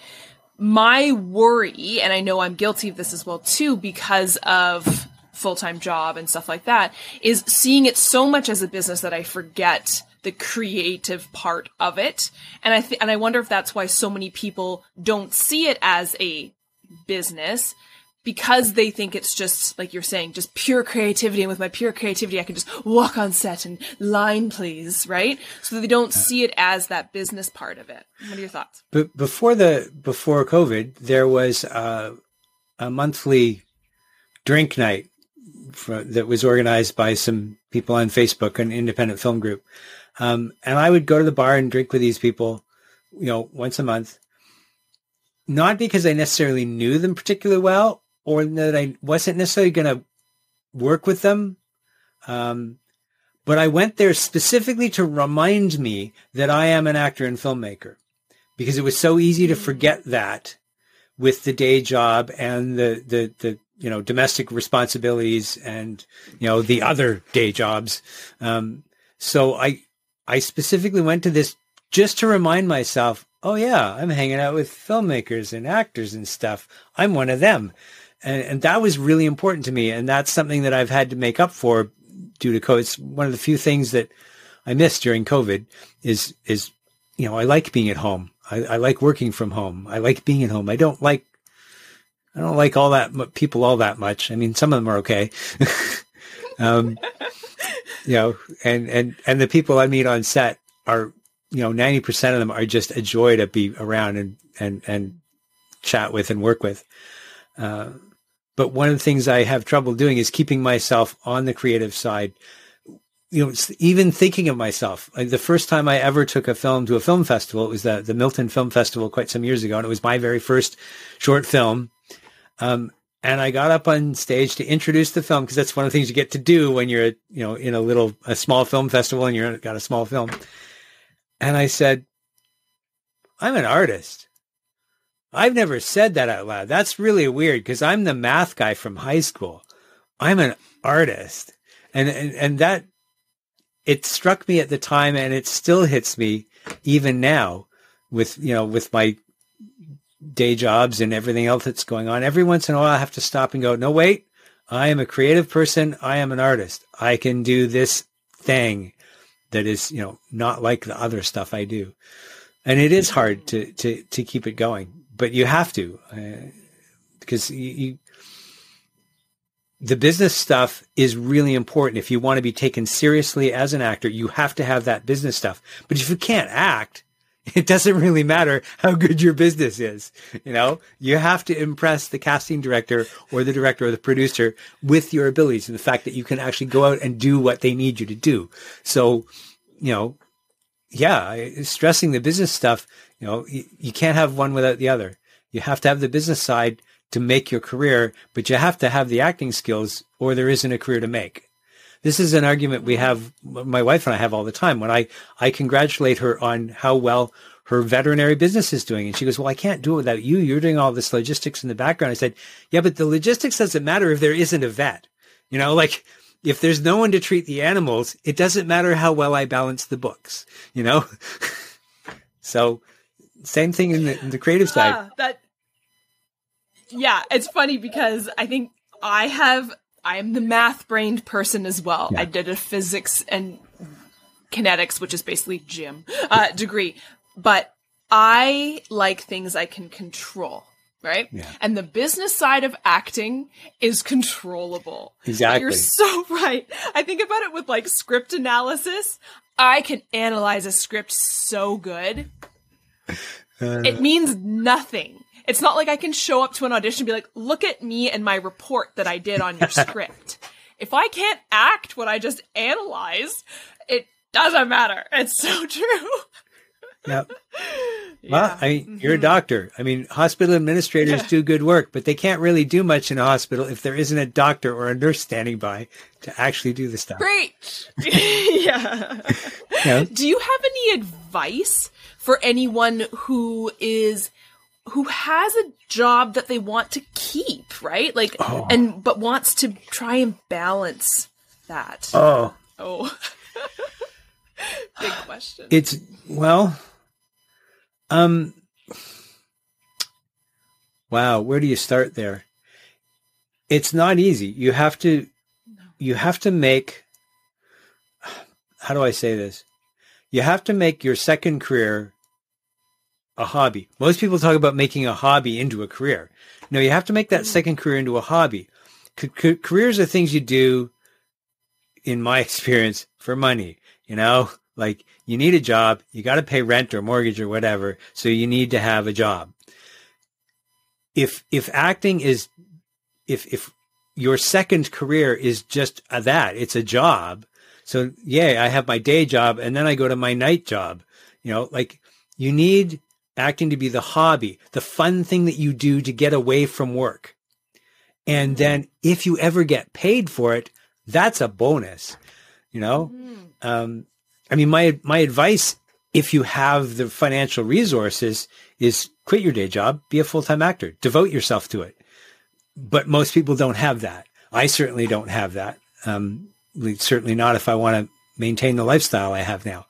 My worry, and I know I'm guilty of this as well too, because of full-time job and stuff like that is seeing it so much as a business that I forget the creative part of it. And I th- and I wonder if that's why so many people don't see it as a business because they think it's just like you're saying just pure creativity and with my pure creativity I can just walk on set and line please, right? So they don't see it as that business part of it. What are your thoughts? But before the before COVID, there was uh, a monthly drink night for, that was organized by some people on Facebook, an independent film group. Um, and I would go to the bar and drink with these people, you know, once a month. Not because I necessarily knew them particularly well or that I wasn't necessarily going to work with them. Um, but I went there specifically to remind me that I am an actor and filmmaker because it was so easy to forget that with the day job and the, the, the you know, domestic responsibilities and, you know, the other day jobs. Um, so I, I specifically went to this just to remind myself, oh yeah, I'm hanging out with filmmakers and actors and stuff. I'm one of them. And, and that was really important to me. And that's something that I've had to make up for due to COVID. It's one of the few things that I missed during COVID is, is, you know, I like being at home. I, I like working from home. I like being at home. I don't like I don't like all that people all that much. I mean, some of them are okay. um, you know, and, and, and the people I meet on set are, you know, 90% of them are just a joy to be around and, and, and chat with and work with. Uh, but one of the things I have trouble doing is keeping myself on the creative side. You know, even thinking of myself. Like the first time I ever took a film to a film festival, it was the, the Milton Film Festival quite some years ago. And it was my very first short film um, and I got up on stage to introduce the film because that's one of the things you get to do when you're, you know, in a little, a small film festival and you're got a small film. And I said, I'm an artist. I've never said that out loud. That's really weird because I'm the math guy from high school. I'm an artist. And, and, and that, it struck me at the time and it still hits me even now with, you know, with my day jobs and everything else that's going on, every once in a while I have to stop and go, no, wait, I am a creative person. I am an artist. I can do this thing that is, you know, not like the other stuff I do. And it is hard to, to, to keep it going, but you have to, uh, because you, you, the business stuff is really important. If you want to be taken seriously as an actor, you have to have that business stuff. But if you can't act, it doesn't really matter how good your business is. You know, you have to impress the casting director or the director or the producer with your abilities and the fact that you can actually go out and do what they need you to do. So, you know, yeah, stressing the business stuff, you know, you, you can't have one without the other. You have to have the business side to make your career, but you have to have the acting skills or there isn't a career to make. This is an argument we have, my wife and I have all the time when I, I congratulate her on how well her veterinary business is doing. And she goes, well, I can't do it without you. You're doing all this logistics in the background. I said, yeah, but the logistics doesn't matter if there isn't a vet. You know, like if there's no one to treat the animals, it doesn't matter how well I balance the books, you know? so same thing in the, in the creative side. Ah, that, yeah, it's funny because I think I have I am the math brained person as well. Yeah. I did a physics and kinetics, which is basically gym uh, degree, but I like things I can control. Right. Yeah. And the business side of acting is controllable. Exactly. You're so right. I think about it with like script analysis. I can analyze a script so good. Uh, it means nothing it's not like I can show up to an audition and be like, look at me and my report that I did on your script. If I can't act what I just analyzed, it doesn't matter. It's so true. Yeah. Well, I mean, mm-hmm. you're a doctor. I mean, hospital administrators do good work, but they can't really do much in a hospital if there isn't a doctor or a nurse standing by to actually do the stuff. Great. yeah. yeah. Do you have any advice for anyone who is who has a job that they want to keep, right? Like, oh. and but wants to try and balance that. Oh, oh, big question. It's well, um, wow. Where do you start there? It's not easy. You have to, you have to make. How do I say this? You have to make your second career a hobby. Most people talk about making a hobby into a career. No, you have to make that mm. second career into a hobby. C- careers are things you do, in my experience, for money. You know, like you need a job, you got to pay rent or mortgage or whatever, so you need to have a job. If if acting is, if if your second career is just that, it's a job. So yeah, I have my day job and then I go to my night job. You know, like you need acting to be the hobby, the fun thing that you do to get away from work. And mm-hmm. then if you ever get paid for it, that's a bonus, you know? Mm-hmm. Um, I mean, my, my advice, if you have the financial resources is quit your day job, be a full-time actor, devote yourself to it. But most people don't have that. I certainly don't have that. Um, certainly not if I want to maintain the lifestyle I have now.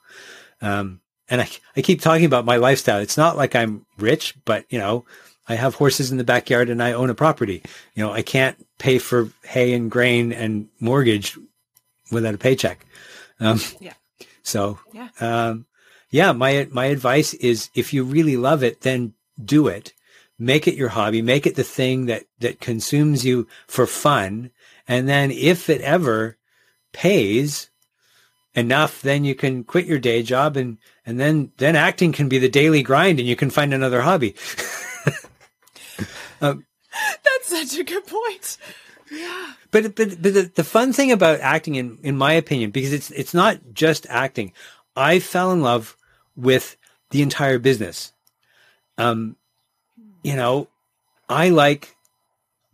Um, and I, I keep talking about my lifestyle. It's not like I'm rich, but you know, I have horses in the backyard and I own a property. You know, I can't pay for hay and grain and mortgage without a paycheck. Um, yeah. So, yeah. Um, yeah, my, my advice is if you really love it, then do it. Make it your hobby. Make it the thing that, that consumes you for fun. And then if it ever pays, enough, then you can quit your day job and, and then, then acting can be the daily grind and you can find another hobby. um, That's such a good point. Yeah. But, but, but the, the fun thing about acting, in, in my opinion, because it's, it's not just acting. I fell in love with the entire business. Um, you know, I like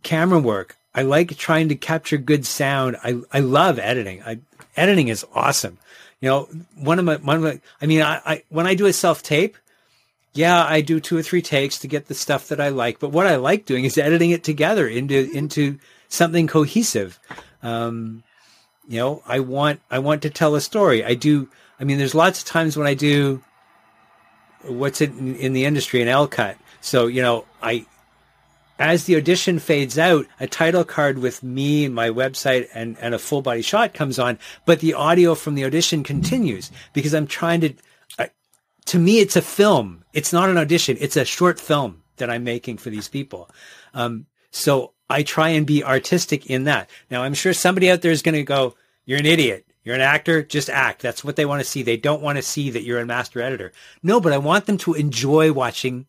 camera work. I like trying to capture good sound. I, I love editing. I, editing is awesome. You know, one of my, one of my, I mean, I, I when I do a self tape, yeah, I do two or three takes to get the stuff that I like. But what I like doing is editing it together into into something cohesive. Um, you know, I want I want to tell a story. I do. I mean, there's lots of times when I do what's in, in the industry an L cut. So you know, I as the audition fades out, a title card with me and my website and, and a full body shot comes on, but the audio from the audition continues because I'm trying to, to me, it's a film. It's not an audition. It's a short film that I'm making for these people. Um, so I try and be artistic in that. Now I'm sure somebody out there is going to go, you're an idiot. You're an actor, just act. That's what they want to see. They don't want to see that you're a master editor. No, but I want them to enjoy watching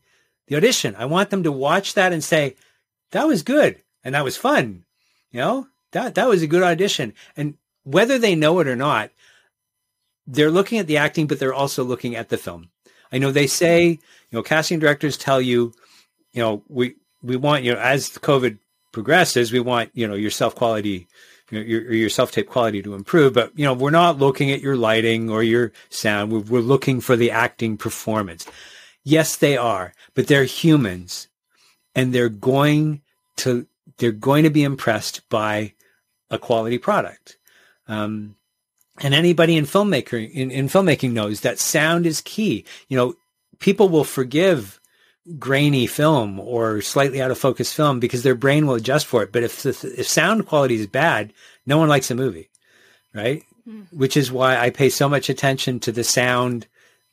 the audition. I want them to watch that and say, that was good and that was fun. You know, that, that was a good audition. And whether they know it or not, they're looking at the acting, but they're also looking at the film. I know they say, you know, casting directors tell you, you know, we, we want, you know, as COVID progresses, we want, you know, your self quality, you know, your, your self tape quality to improve. But, you know, we're not looking at your lighting or your sound. We're, we're looking for the acting performance. Yes, they are, but they're humans and they're going to, they're going to be impressed by a quality product. Um, and anybody in filmmaker in, in filmmaking knows that sound is key. You know, people will forgive grainy film or slightly out of focus film because their brain will adjust for it. But if the, if sound quality is bad, no one likes a movie, right? Mm. Which is why I pay so much attention to the sound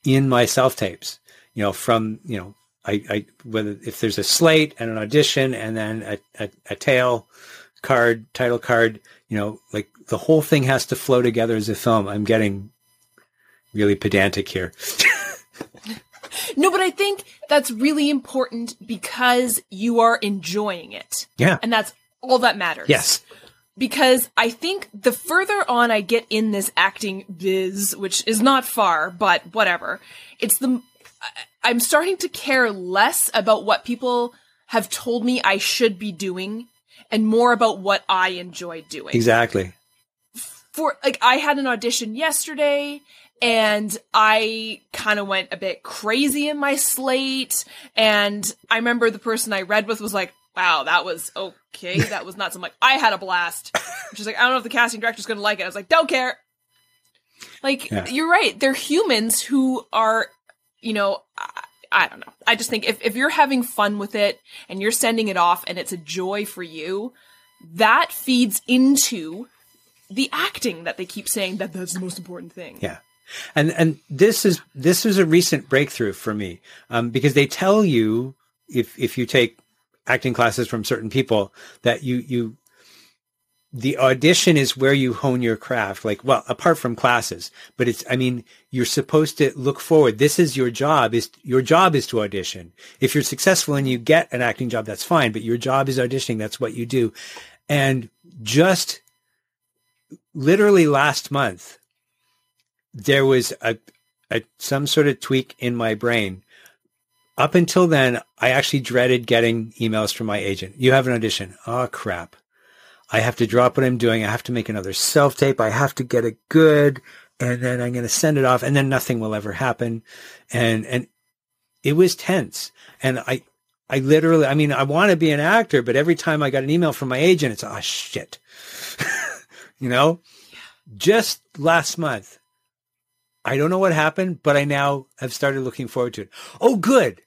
in my self tapes. You know, from you know, I, I whether if there's a slate and an audition and then a, a, a tail card, title card, you know, like the whole thing has to flow together as a film. I'm getting really pedantic here. no, but I think that's really important because you are enjoying it. Yeah. And that's all that matters. Yes. Because I think the further on I get in this acting biz, which is not far, but whatever, it's the, I'm starting to care less about what people have told me I should be doing and more about what I enjoy doing. Exactly. For like I had an audition yesterday and I kind of went a bit crazy in my slate and I remember the person I read with was like, "Wow, that was okay. That was nuts." I'm like, "I had a blast." She's like, "I don't know if the casting director's going to like it." I was like, "Don't care." Like yeah. you're right. They're humans who are, you know, I don't know. I just think if, if you're having fun with it and you're sending it off and it's a joy for you, that feeds into the acting that they keep saying that that's the most important thing. Yeah. And and this is this is a recent breakthrough for me um, because they tell you if if you take acting classes from certain people that you you the audition is where you hone your craft like well apart from classes. But it's i mean you're supposed to look forward. This is your job is your job is to audition. If you're successful and you get an acting job that's fine but your job is auditioning. That's what you do. And just literally last month there was a, a some sort of tweak in my brain up until then i actually dreaded getting emails from my agent you have an audition oh crap I have to drop what I'm doing. I have to make another self tape. I have to get it good. And then I'm going to send it off and then nothing will ever happen. And, and it was tense. And I, I literally, I mean, I want to be an actor, but every time I got an email from my agent, it's, oh shit. you know, just last month, I don't know what happened, but I now have started looking forward to it. Oh, good.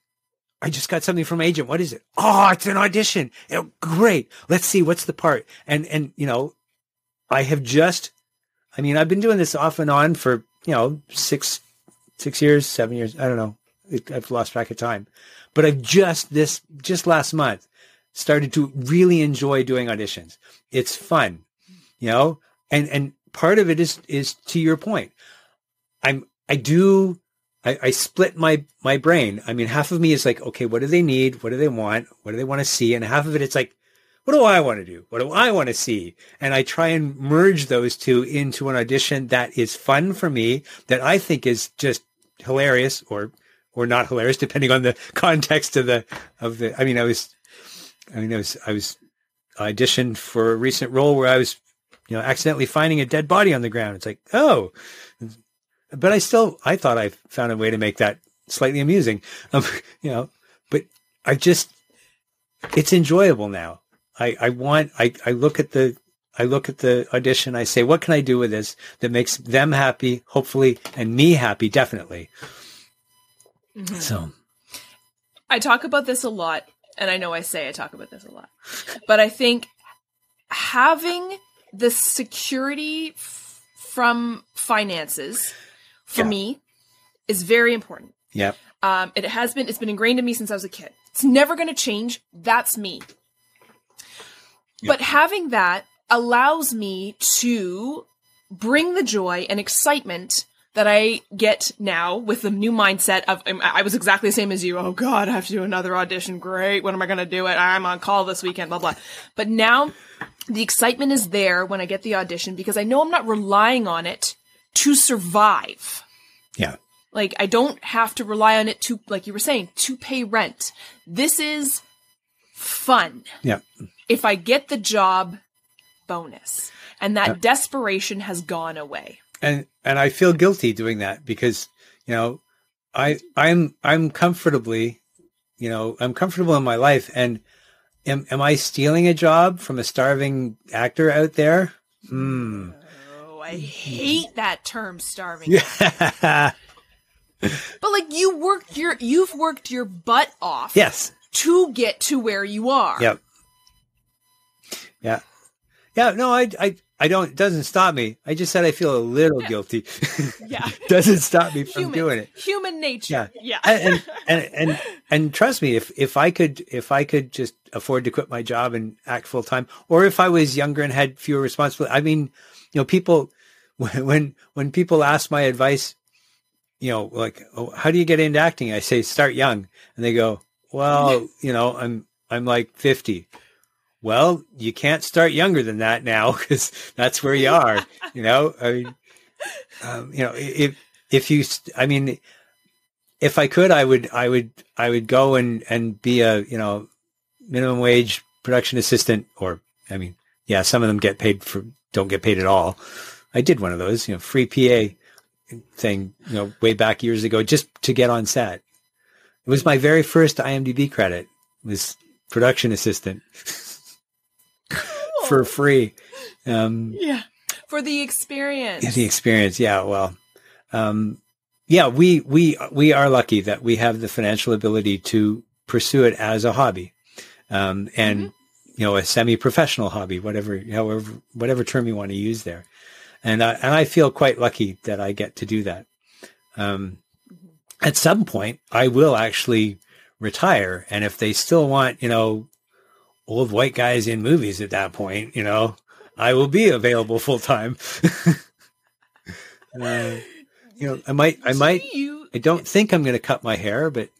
I just got something from agent. What is it? Oh, it's an audition. Oh, great. Let's see. What's the part? And, and, you know, I have just, I mean, I've been doing this off and on for, you know, six, six years, seven years. I don't know. I've lost track of time, but I've just this, just last month started to really enjoy doing auditions. It's fun, you know, and, and part of it is, is to your point. I'm, I do I, I, split my my brain. I mean, half of me is like, okay, what do they need? What do they want? What do they want to see? And half of it, it's like, what do I want to do? What do I want to see? And I try and merge those two into an audition that is fun for me, that I think is just hilarious or or not hilarious, depending on the context of the of the. I mean, I was, I mean, I was I was auditioned for a recent role where I was, you know, accidentally finding a dead body on the ground. It's like, oh, but I still, I thought I found a way to make that slightly amusing. Um, you know, but I just, it's enjoyable now. I, I want, I, I look at the, I look at the audition. I say, what can I do with this that makes them happy, hopefully, and me happy, definitely. Mm-hmm. So, I talk about this a lot, and I know I say I talk about this a lot, but I think having the security f- from finances for yeah. me is very important. Yeah. Um, it has been, it's been ingrained in me since I was a kid. It's never going to change. That's me. But having that allows me to bring the joy and excitement that I get now with the new mindset of I was exactly the same as you. Oh God, I have to do another audition. Great. When am I going to do it? I'm on call this weekend, blah, blah. But now the excitement is there when I get the audition because I know I'm not relying on it to survive. Yeah. Like I don't have to rely on it to, like you were saying, to pay rent. This is fun. Yeah. If I get the job, bonus. And that yeah. desperation has gone away. And and I feel guilty doing that because, you know, I I'm I'm comfortably, you know, I'm comfortable in my life and am am I stealing a job from a starving actor out there? Hmm. I mm-hmm. hate that term starving. But like you worked your you've worked your butt off. Yes. To get to where you are. Yep. Yeah. Yeah, no, I I I don't it doesn't stop me. I just said I feel a little yeah. guilty. yeah. doesn't stop me from human, doing it. Human nature. Yeah. Yeah. and, and and and trust me, if if I could if I could just afford to quit my job and act full time, or if I was younger and had fewer responsibilities, I mean, you know, people when when when people ask my advice you know, like, oh, how do you get into acting? I say, start young. And they go, well, you know, I'm, I'm like 50. Well, you can't start younger than that now because that's where you are, you know, I mean, um, you know, if, if you, I mean, if I could, I would, I would, I would go and, and be a, you know, minimum wage production assistant or, I mean, yeah, some of them get paid for, don't get paid at all. I did one of those, you know, free PA thing, you know, way back years ago, just to get on set. It was my very first IMDb credit. Was production assistant cool. for free. Um, yeah, for the experience. The experience, yeah. Well, um, yeah, we we we are lucky that we have the financial ability to pursue it as a hobby, um, and mm-hmm. you know, a semi-professional hobby, whatever, however, whatever term you want to use there and I, and I feel quite lucky that I get to do that. Um, at some point, I will actually retire, and if they still want, you know, old white guys in movies at that point, you know, I will be available full time. uh, you know, I might, I might, I don't think I'm going to cut my hair, but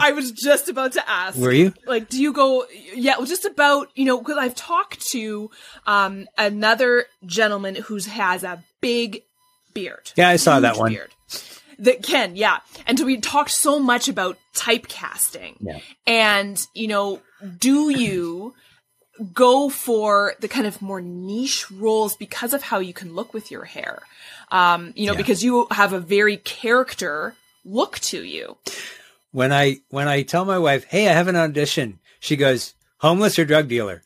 I was just about to ask. Were you? Like, do you go? Yeah, well, just about you know because I've talked to um another gentleman who has a big beard. Yeah, I saw that one. Beard. That Ken, yeah, and so we talked so much about typecasting. Yeah. And you know, do you go for the kind of more niche roles because of how you can look with your hair? Um, you know, yeah. because you have a very character look to you when I when I tell my wife, "Hey, I have an audition," she goes, "Homeless or drug dealer?"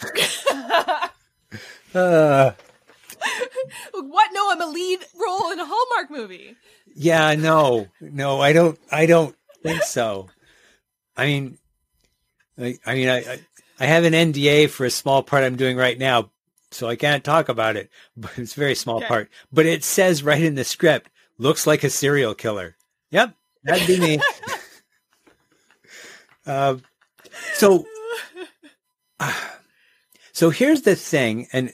uh, what? No, I'm a lead role in a Hallmark movie. Yeah, no, no, I don't. I don't think so. I mean, I, I mean, I, I have an NDA for a small part I'm doing right now, so I can't talk about it. But it's a very small okay. part. But it says right in the script, looks like a serial killer. Yep, That'd be me. uh, so, uh, so here's the thing, and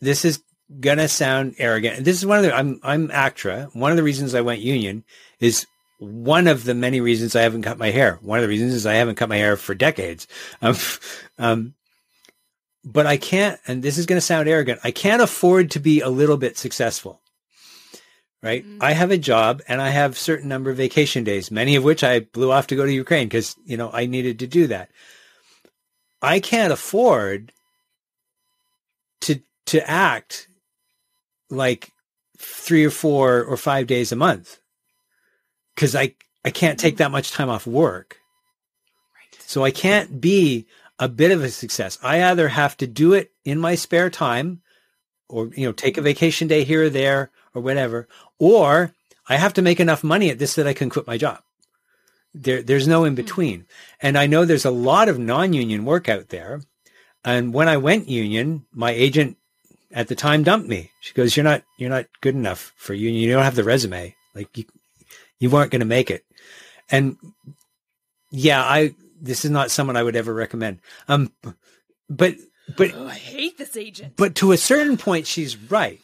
this is gonna sound arrogant. This is one of the I'm I'm ACTRA. One of the reasons I went union is one of the many reasons I haven't cut my hair. One of the reasons is I haven't cut my hair for decades. Um, um, but I can't, and this is going to sound arrogant. I can't afford to be a little bit successful right? Mm-hmm. I have a job and I have certain number of vacation days, many of which I blew off to go to Ukraine because, you know, I needed to do that. I can't afford to to act like three or four or five days a month because I I can't take that much time off work. Right. So I can't be a bit of a success. I either have to do it in my spare time or you know take a vacation day here or there or whatever, or I have to make enough money at this that I can quit my job. There, there's no in hmm. between. And I know there's a lot of non-union work out there. And when I went union, my agent at the time dumped me. She goes, "You're not, you're not good enough for union. You don't have the resume. Like you, you weren't going to make it." And yeah, I this is not someone I would ever recommend. Um, but but oh, I hate this agent. But to a certain point, she's right.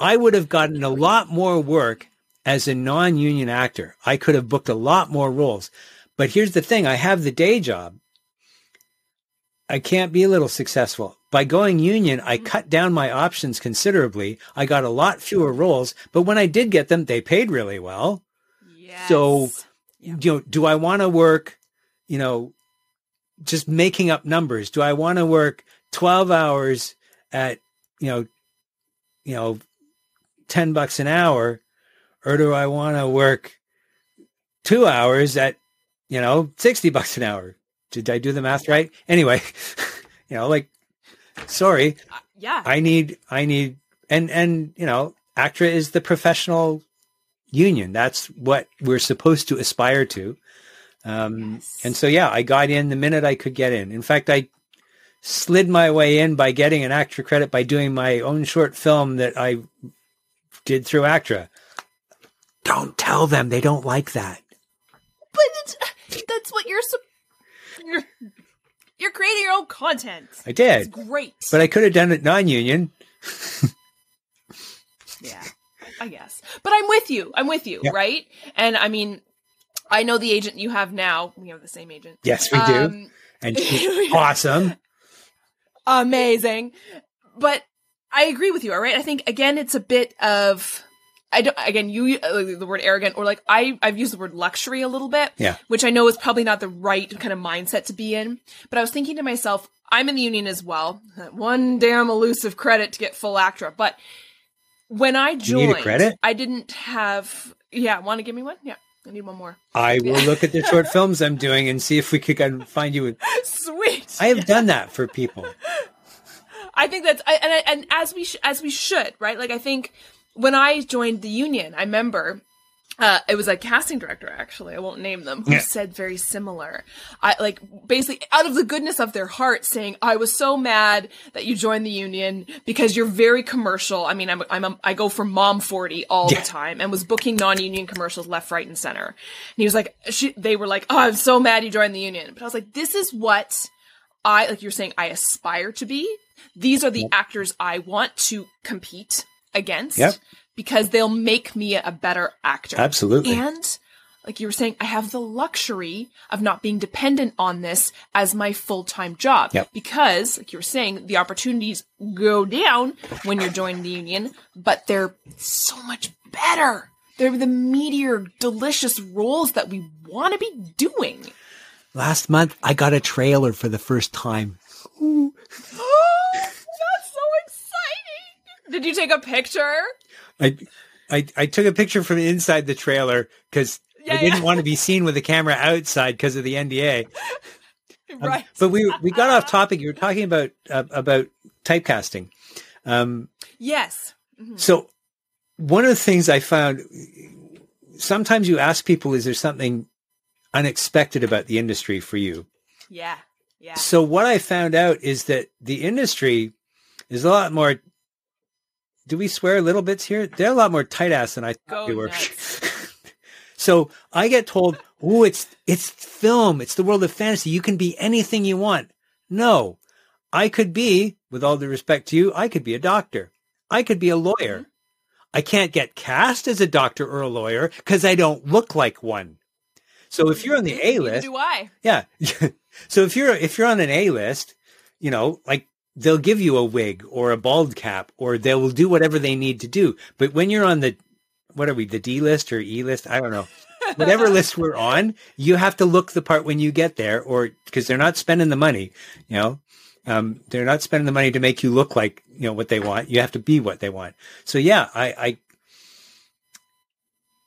I would have gotten a lot more work as a non-union actor. I could have booked a lot more roles. But here's the thing, I have the day job. I can't be a little successful. By going union, I mm-hmm. cut down my options considerably. I got a lot fewer roles, but when I did get them, they paid really well. Yes. So, Yeah. you know, do I want to work, you know, just making up numbers? Do I want to work 12 hours at, you know, you know, 10 bucks an hour or do I want to work 2 hours at, you know, 60 bucks an hour? Did I do the math right? Anyway, you know, like sorry, Uh, yeah. I need, I need, and, and, you know, ACTRA is the professional union. That's what we're supposed to aspire to. Um, Yes. and so, yeah, I got in the minute I could get in. In fact, I slid my way in by getting an ACTRA credit by doing my own short film that I did through ACTRA. Don't tell them. They don't like that. but it's, that's what you're, sup- you're you're creating your own content. I It's did, great. but I could have done it non-union. Yeah, I guess. But I'm with you. I'm with you, Yeah. right? And I mean, I know the agent you have now. We have the same agent. Yes, we do. Um, And she's awesome. amazing. But I agree with you, all right? I think again it's a bit of I don't again you uh, the word arrogant or like I I've used the word luxury a little bit, Yeah. which I know is probably not the right kind of mindset to be in. But I was thinking to myself, I'm in the union as well. One damn elusive credit to get full ACTRA, but when I joined, need a credit? I didn't have. Yeah, want to give me one? Yeah, I need one more. I will look at the short films I'm doing and see if we could can find you. a- Sweet. I have done that for people. I think that's I, and I, and as we sh- as we should right. Like I think when I joined the union, I remember. Uh, it was a casting director, actually. I won't name them, who Yeah. said very similar. I like basically out of the goodness of their heart, saying, "I was so mad that you joined the union because you're very commercial." I mean, I'm I'm a, I go for mom forty all Yeah. the time, and was booking non-union commercials left, right, and center. And he was like, she, "They were like, oh, I'm so mad you joined the union," but I was like, "This is what I like you're saying I aspire to be. These are the actors I want to compete against Yep. because they'll make me a better actor. Absolutely. And like you were saying, I have the luxury of not being dependent on this as my full-time job Yep. because like you were saying, the opportunities go down when you're joining the union, but they're so much better. They're the meatier, delicious roles that we want to be doing. Last month, I got a trailer for the first time. That's so exciting! Did you take a picture? I, I, I took a picture from inside the trailer because Yeah, I didn't yeah. want to be seen with the camera outside because of the NDA. Um, Right. But we we got off topic. You were talking about uh, about typecasting. Um, Yes. So one of the things I found sometimes you ask people, is there something unexpected about the industry for you? Yeah. Yeah. So what I found out is that the industry is a lot more. Do we swear little bits here? They're a lot more tight ass than I thought Go we were. so I get told, "Oh, it's it's film. It's the world of fantasy. You can be anything you want." No, I could be, with all due respect to you, I could be a doctor. I could be a mm-hmm. lawyer. I can't get cast as a doctor or a lawyer because I don't look like one. So if you're on the mm-hmm. A list, do I. yeah. so if you're if you're on an A list, you know, like they'll give you a wig or a bald cap or they will do whatever they need to do. But when you're on the what are we, the D list or E list? I don't know. Whatever list we're on, you have to look the part when you get there or because they're not spending the money, you know. Um, they're not spending the money to make you look like, you know, what they want. You have to be what they want. So yeah, I, I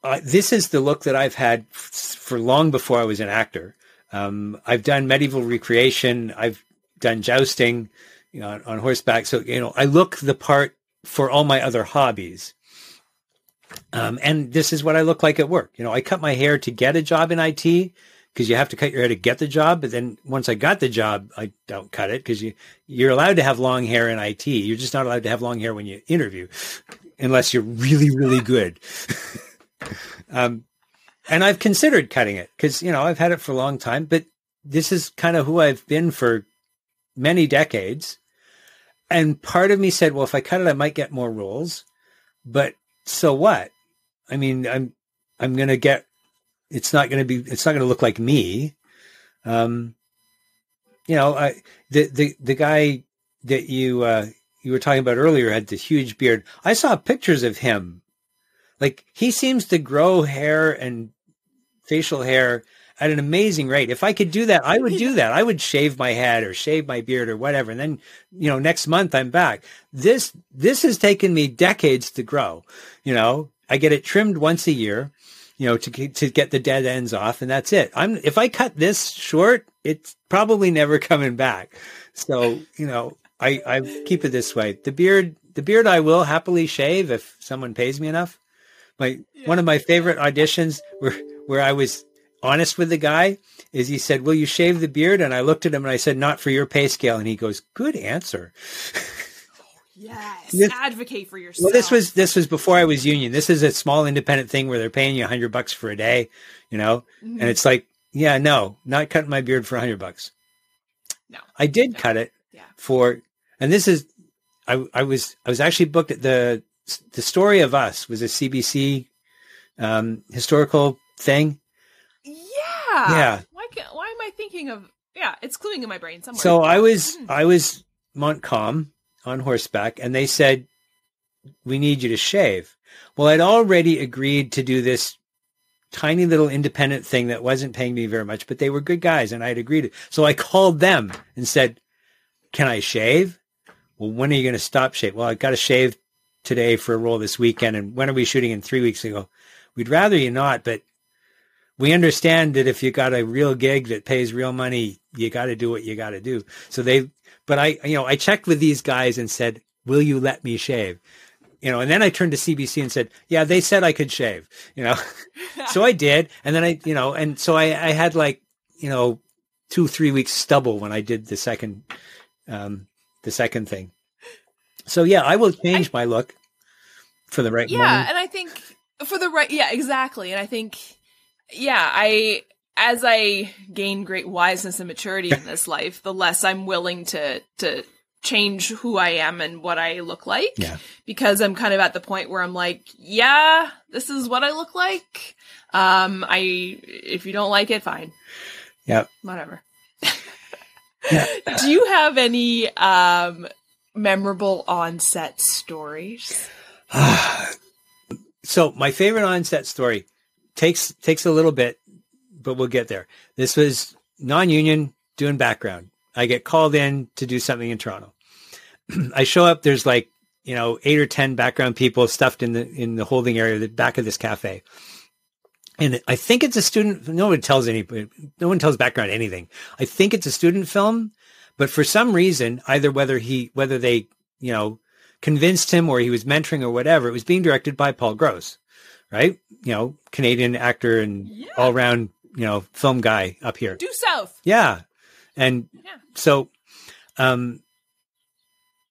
uh, this is the look that I've had f- for long before I was an actor. Um, I've done medieval recreation. I've done jousting, you know, on, on horseback. So you know, I look the part for all my other hobbies. Um, and this is what I look like at work. You know, I cut my hair to get a job in IT because you have to cut your hair to get the job. But then once I got the job, I don't cut it because you you're allowed to have long hair in IT. You're just not allowed to have long hair when you interview, unless you're really really good. um, and I've considered cutting it because you know I've had it for a long time, but this is kind of who I've been for many decades. And part of me said, well, if I cut it, I might get more roles. but so what? I mean, I'm I'm gonna get. It's not gonna be. It's not gonna look like me. Um, you know, I the the the guy that you uh, you were talking about earlier had the huge beard. I saw pictures of him. Like he seems to grow hair and facial hair at an amazing rate. If I could do that, I would do that. I would shave my head or shave my beard or whatever. And then, you know, next month I'm back. This, this has taken me decades to grow. You know, I get it trimmed once a year, you know, to, to get the dead ends off and that's it. I'm, if I cut this short, it's probably never coming back. So, you know, I, I keep it this way. The beard, the beard I will happily shave if someone pays me enough. My, yeah. one of my favorite auditions where, where I was honest with the guy is he said, will you shave the beard? And I looked at him and I said, not for your pay scale. And he goes, good answer. Yes. This, Advocate for yourself. Well, this was, this was before I was union. This is a small independent thing where they're paying you a hundred bucks for a day, you know? Mm-hmm. And it's like, yeah, no, not cutting my beard for a hundred bucks. No, I did no. cut it yeah. for, and this is, I, I was, I was actually booked at the, the story of us was a CBC, um, historical thing yeah. Why can, why am I thinking of yeah, it's cluing in my brain somewhere. So I was mm-hmm. I was Montcalm on horseback and they said we need you to shave. Well, I'd already agreed to do this tiny little independent thing that wasn't paying me very much, but they were good guys and I'd agreed. So I called them and said, "Can I shave?" Well, when are you going to stop shave? Well, I got to shave today for a role this weekend. And when are we shooting in three weeks? ago? We'd rather you not, but we understand that if you got a real gig that pays real money, you got to do what you got to do. So they, but I, you know, I checked with these guys and said, will you let me shave? You know, and then I turned to CBC and said, yeah, they said I could shave, you know, so I did. And then I, you know, and so I, I had like, you know, two, three weeks stubble when I did the second, um, the second thing. So yeah, I will change I, my look for the right yeah, moment. and I think for the right, yeah, exactly. And I think yeah, I as I gain great wiseness and maturity in this life, the less I'm willing to to change who I am and what I look like. Yeah. Because I'm kind of at the point where I'm like, yeah, this is what I look like. Um, I if you don't like it, fine. Yeah. Whatever. yeah. Do you have any um memorable on-set stories? so my favorite on-set story takes takes a little bit, but we'll get there. This was non-union doing background. I get called in to do something in Toronto. I show up. There's like you know eight or ten background people stuffed in the in the holding area, the back of this cafe. And I think it's a student. No one tells anybody. No one tells background anything. I think it's a student film, but for some reason, either whether he whether they you know convinced him or he was mentoring or whatever, it was being directed by Paul Gross right? You know, Canadian actor and yeah. all around, you know, film guy up here. Due south. Yeah. And yeah. so, um,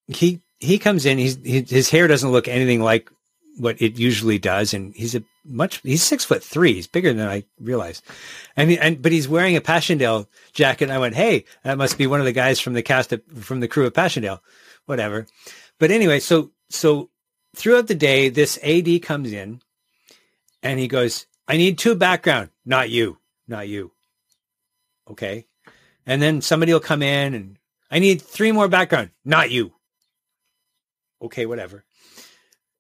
he, he comes in, he's, he, his hair doesn't look anything like what it usually does. And he's a much, he's six foot three. He's bigger than I realized. And, and, but he's wearing a Passchendaele jacket. And I went, Hey, that must be one of the guys from the cast of, from the crew of Passchendaele, whatever. But anyway, so, so throughout the day, this AD comes in and he goes, I need two background, not you, not you. Okay. And then somebody will come in and I need three more background, not you. Okay, whatever.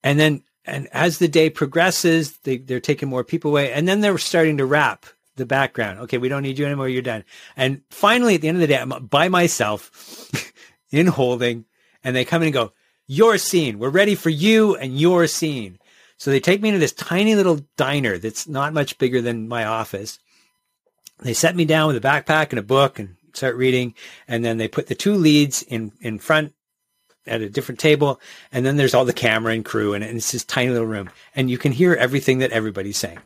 And then, and as the day progresses, they, they're taking more people away. And then they're starting to wrap the background. Okay, we don't need you anymore. You're done. And finally, at the end of the day, I'm by myself in holding and they come in and go, your scene. We're ready for you and your scene. So they take me into this tiny little diner that's not much bigger than my office. They set me down with a backpack and a book and start reading. And then they put the two leads in, in front at a different table. And then there's all the camera and crew and it's this tiny little room and you can hear everything that everybody's saying.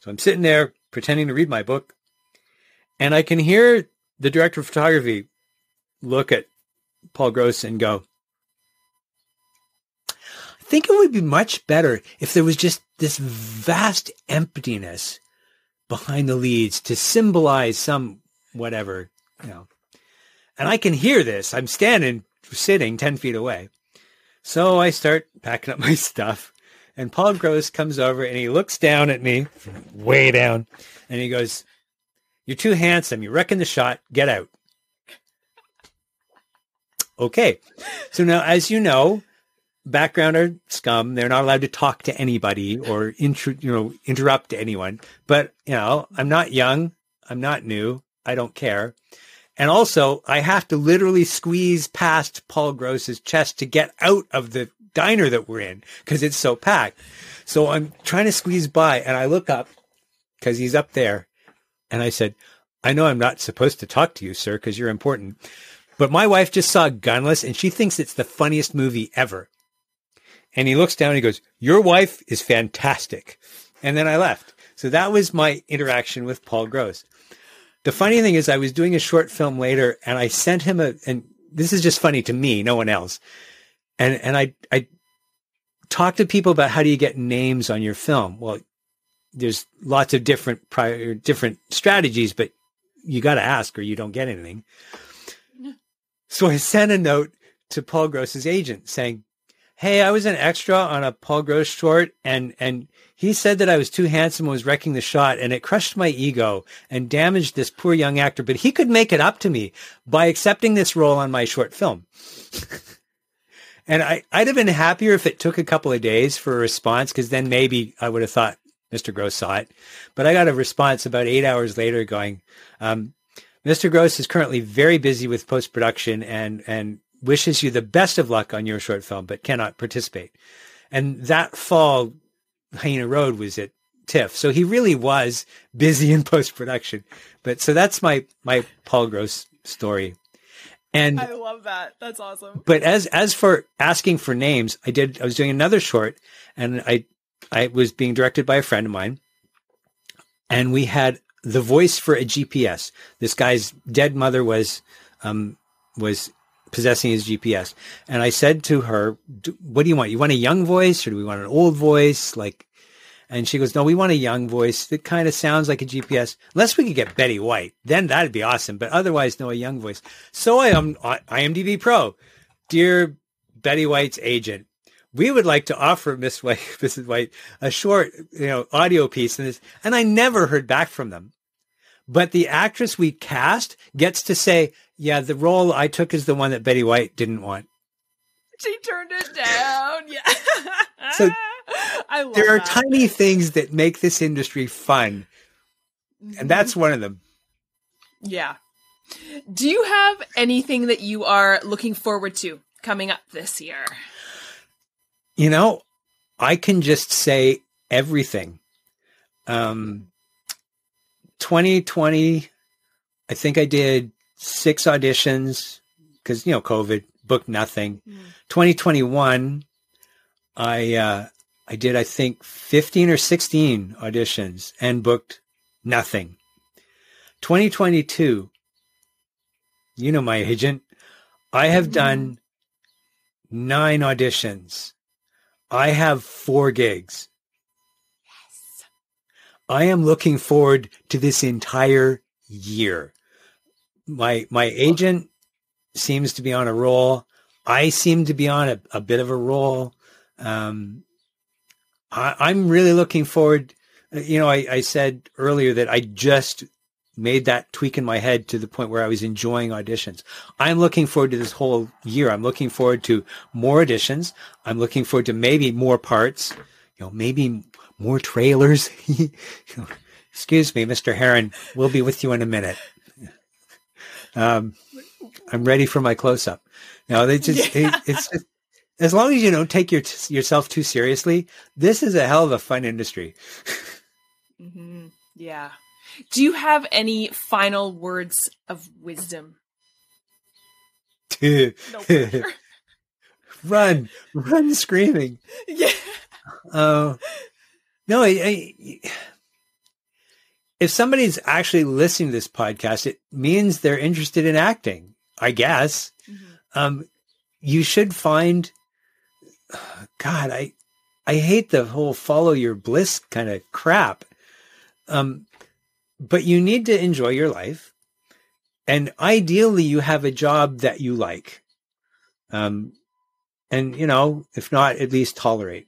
So I'm sitting there pretending to read my book and I can hear the director of photography look at Paul Gross and go, think it would be much better if there was just this vast emptiness behind the leads to symbolize some whatever, you know. And I can hear this. I'm standing, sitting 10 feet away. So I start packing up my stuff And Paul Gross comes over and he looks down at me, way down, and he goes, You're too handsome. You're wrecking the shot. Get out. Okay. So now, as you know, background are scum. They're not allowed to talk to anybody or intro, you know, interrupt anyone. But, you know, I'm not young. I'm not new. I don't care. And also, I have to literally squeeze past Paul Gross's chest to get out of the diner that we're in because it's so packed. So I'm trying to squeeze by and I look up because he's up there. And I said, I know I'm not supposed to talk to you, sir, because you're important. But my wife just saw Gunless and she thinks it's the funniest movie ever. And he looks down and he goes, Your wife is fantastic. And then I left. So that was my interaction with Paul Gross. The funny thing is, I was doing a short film later and I sent him a, and this is just funny to me, no one else. And, and I, I talked to people about how do you get names on your film? Well, there's lots of different prior, different strategies, but you got to ask or you don't get anything. So I sent a note to Paul Gross's agent saying, Hey, I was an extra on a Paul Gross short and, and he said that I was too handsome and was wrecking the shot and it crushed my ego and damaged this poor young actor, but he could make it up to me by accepting this role on my short film. and I, I'd have been happier if it took a couple of days for a response because then maybe I would have thought Mr. Gross saw it. But I got a response about eight hours later going, um, Mr. Gross is currently very busy with post production and and wishes you the best of luck on your short film, but cannot participate. And that fall, Hyena Road was at TIFF, so he really was busy in post production. But so that's my my Paul Gross story. And I love that. That's awesome. But as as for asking for names, I did. I was doing another short, and I I was being directed by a friend of mine, and we had the voice for a GPS. This guy's dead mother was um, was possessing his GPS, and I said to her, "What do you want? You want a young voice, or do we want an old voice?" Like, and she goes, "No, we want a young voice that kind of sounds like a GPS. Unless we could get Betty White, then that'd be awesome. But otherwise, no, a young voice." So I am IMDb Pro, dear Betty White's agent we would like to offer Miss White, Mrs. White, a short, you know, audio piece in this. And I never heard back from them. But the actress we cast gets to say, yeah, the role I took is the one that Betty White didn't want. She turned it down. Yeah. so I love there are that. tiny things that make this industry fun. Mm-hmm. And that's one of them. Yeah. Do you have anything that you are looking forward to coming up this year? You know, I can just say everything. Um, 2020, I think I did six auditions because, you know, COVID, booked nothing. Mm. 2021, I, uh, I did, I think 15 or 16 auditions and booked nothing. 2022, you know, my agent, I have Mhm. done nine auditions. I have four gigs. I am looking forward to this entire year. My my agent seems to be on a roll. I seem to be on a, a bit of a roll. Um, I, I'm really looking forward. You know, I, I said earlier that I just made that tweak in my head to the point where I was enjoying auditions. I'm looking forward to this whole year. I'm looking forward to more auditions. I'm looking forward to maybe more parts, you know, maybe more trailers. Excuse me, Mr. Heron. We'll be with you in a minute. Um, I'm ready for my close up. Now they just, Yeah. it, it's just, as long as you don't take your, yourself too seriously, this is a hell of a fun industry. hmm Yeah. Do you have any final words of wisdom? No run, run screaming. yeah. Uh, no, I, I, if somebody's actually listening to this podcast, it means they're interested in acting, I guess. Mhm. Um, you should find, God, I, I hate the whole follow your bliss kind of crap. Um, but you need to enjoy your life. And ideally you have a job that you like. Um, and you know, if not, at least tolerate.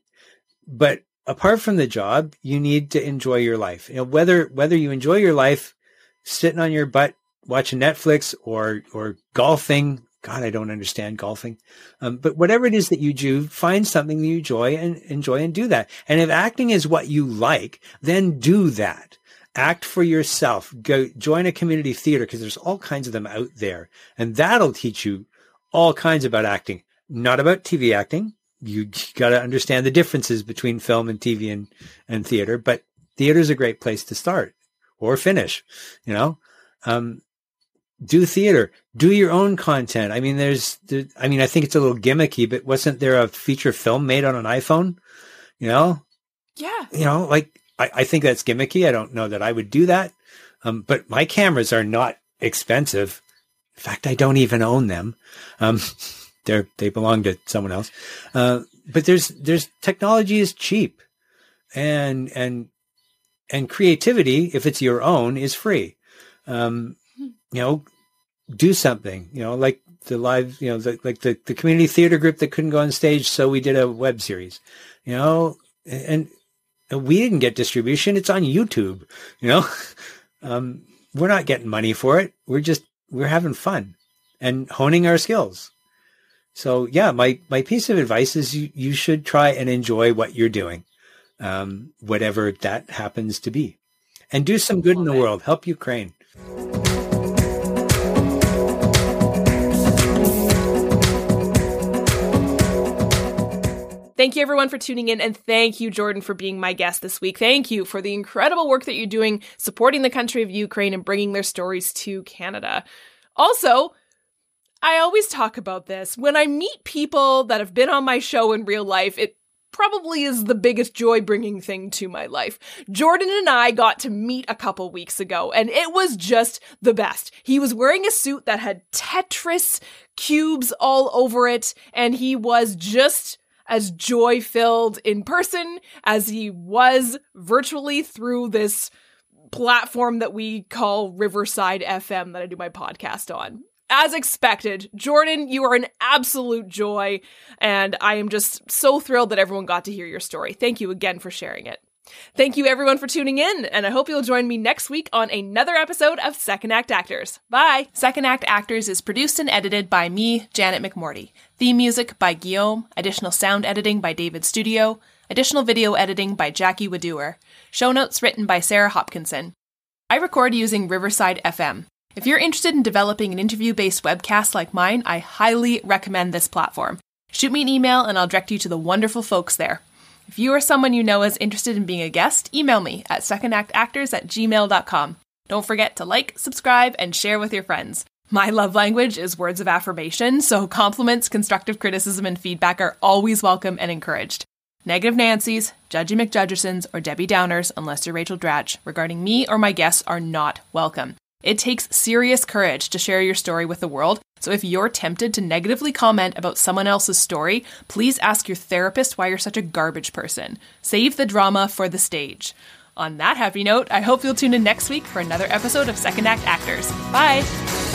but apart from the job, you need to enjoy your life. You know, whether whether you enjoy your life sitting on your butt watching Netflix or or golfing. God, I don't understand golfing. Um, but whatever it is that you do, find something that you enjoy and enjoy and do that. And if acting is what you like, then do that. Act for yourself. Go join a community theater because there's all kinds of them out there, and that'll teach you all kinds about acting. Not about TV acting, you got to understand the differences between film and TV and, and theater, but theater is a great place to start or finish, you know? Um, do theater, do your own content. I mean, there's, there, I mean, I think it's a little gimmicky, but wasn't there a feature film made on an iPhone? You know? Yeah. You know, like, I, I think that's gimmicky. I don't know that I would do that. Um, but my cameras are not expensive. In fact, I don't even own them. Um, they they belong to someone else. Uh, but there's there's technology is cheap, and and and creativity, if it's your own, is free. Um, you know, do something. You know, like the live, you know, the, like the the community theater group that couldn't go on stage, so we did a web series. You know, and, and we didn't get distribution; it's on YouTube. You know, um, we're not getting money for it. We're just we're having fun and honing our skills. So yeah, my, my piece of advice is you, you should try and enjoy what you're doing, um, whatever that happens to be, and do some good in the world. Help Ukraine. Thank you everyone for tuning in and thank you Jordan for being my guest this week. Thank you for the incredible work that you're doing supporting the country of Ukraine and bringing their stories to Canada. Also, I always talk about this. When I meet people that have been on my show in real life, it probably is the biggest joy bringing thing to my life. Jordan and I got to meet a couple weeks ago and it was just the best. He was wearing a suit that had Tetris cubes all over it and he was just as joy filled in person as he was virtually through this platform that we call Riverside FM that I do my podcast on as expected, Jordan, you are an absolute joy, and I am just so thrilled that everyone got to hear your story. Thank you again for sharing it. Thank you everyone for tuning in, and I hope you'll join me next week on another episode of Second Act Actors. Bye! Second Act Actors is produced and edited by me, Janet McMordie. Theme music by Guillaume, additional sound editing by David Studio, additional video editing by Jackie Wadoer, show notes written by Sarah Hopkinson. I record using Riverside FM. If you're interested in developing an interview based webcast like mine, I highly recommend this platform. Shoot me an email and I'll direct you to the wonderful folks there. If you or someone you know is interested in being a guest, email me at secondactactors at gmail.com. Don't forget to like, subscribe, and share with your friends. My love language is words of affirmation, so compliments, constructive criticism, and feedback are always welcome and encouraged. Negative Nancy's, Judgy McJudgersons, or Debbie Downers, unless you're Rachel Dratch, regarding me or my guests are not welcome. It takes serious courage to share your story with the world. So if you're tempted to negatively comment about someone else's story, please ask your therapist why you're such a garbage person. Save the drama for the stage. On that happy note, I hope you'll tune in next week for another episode of Second Act Actors. Bye!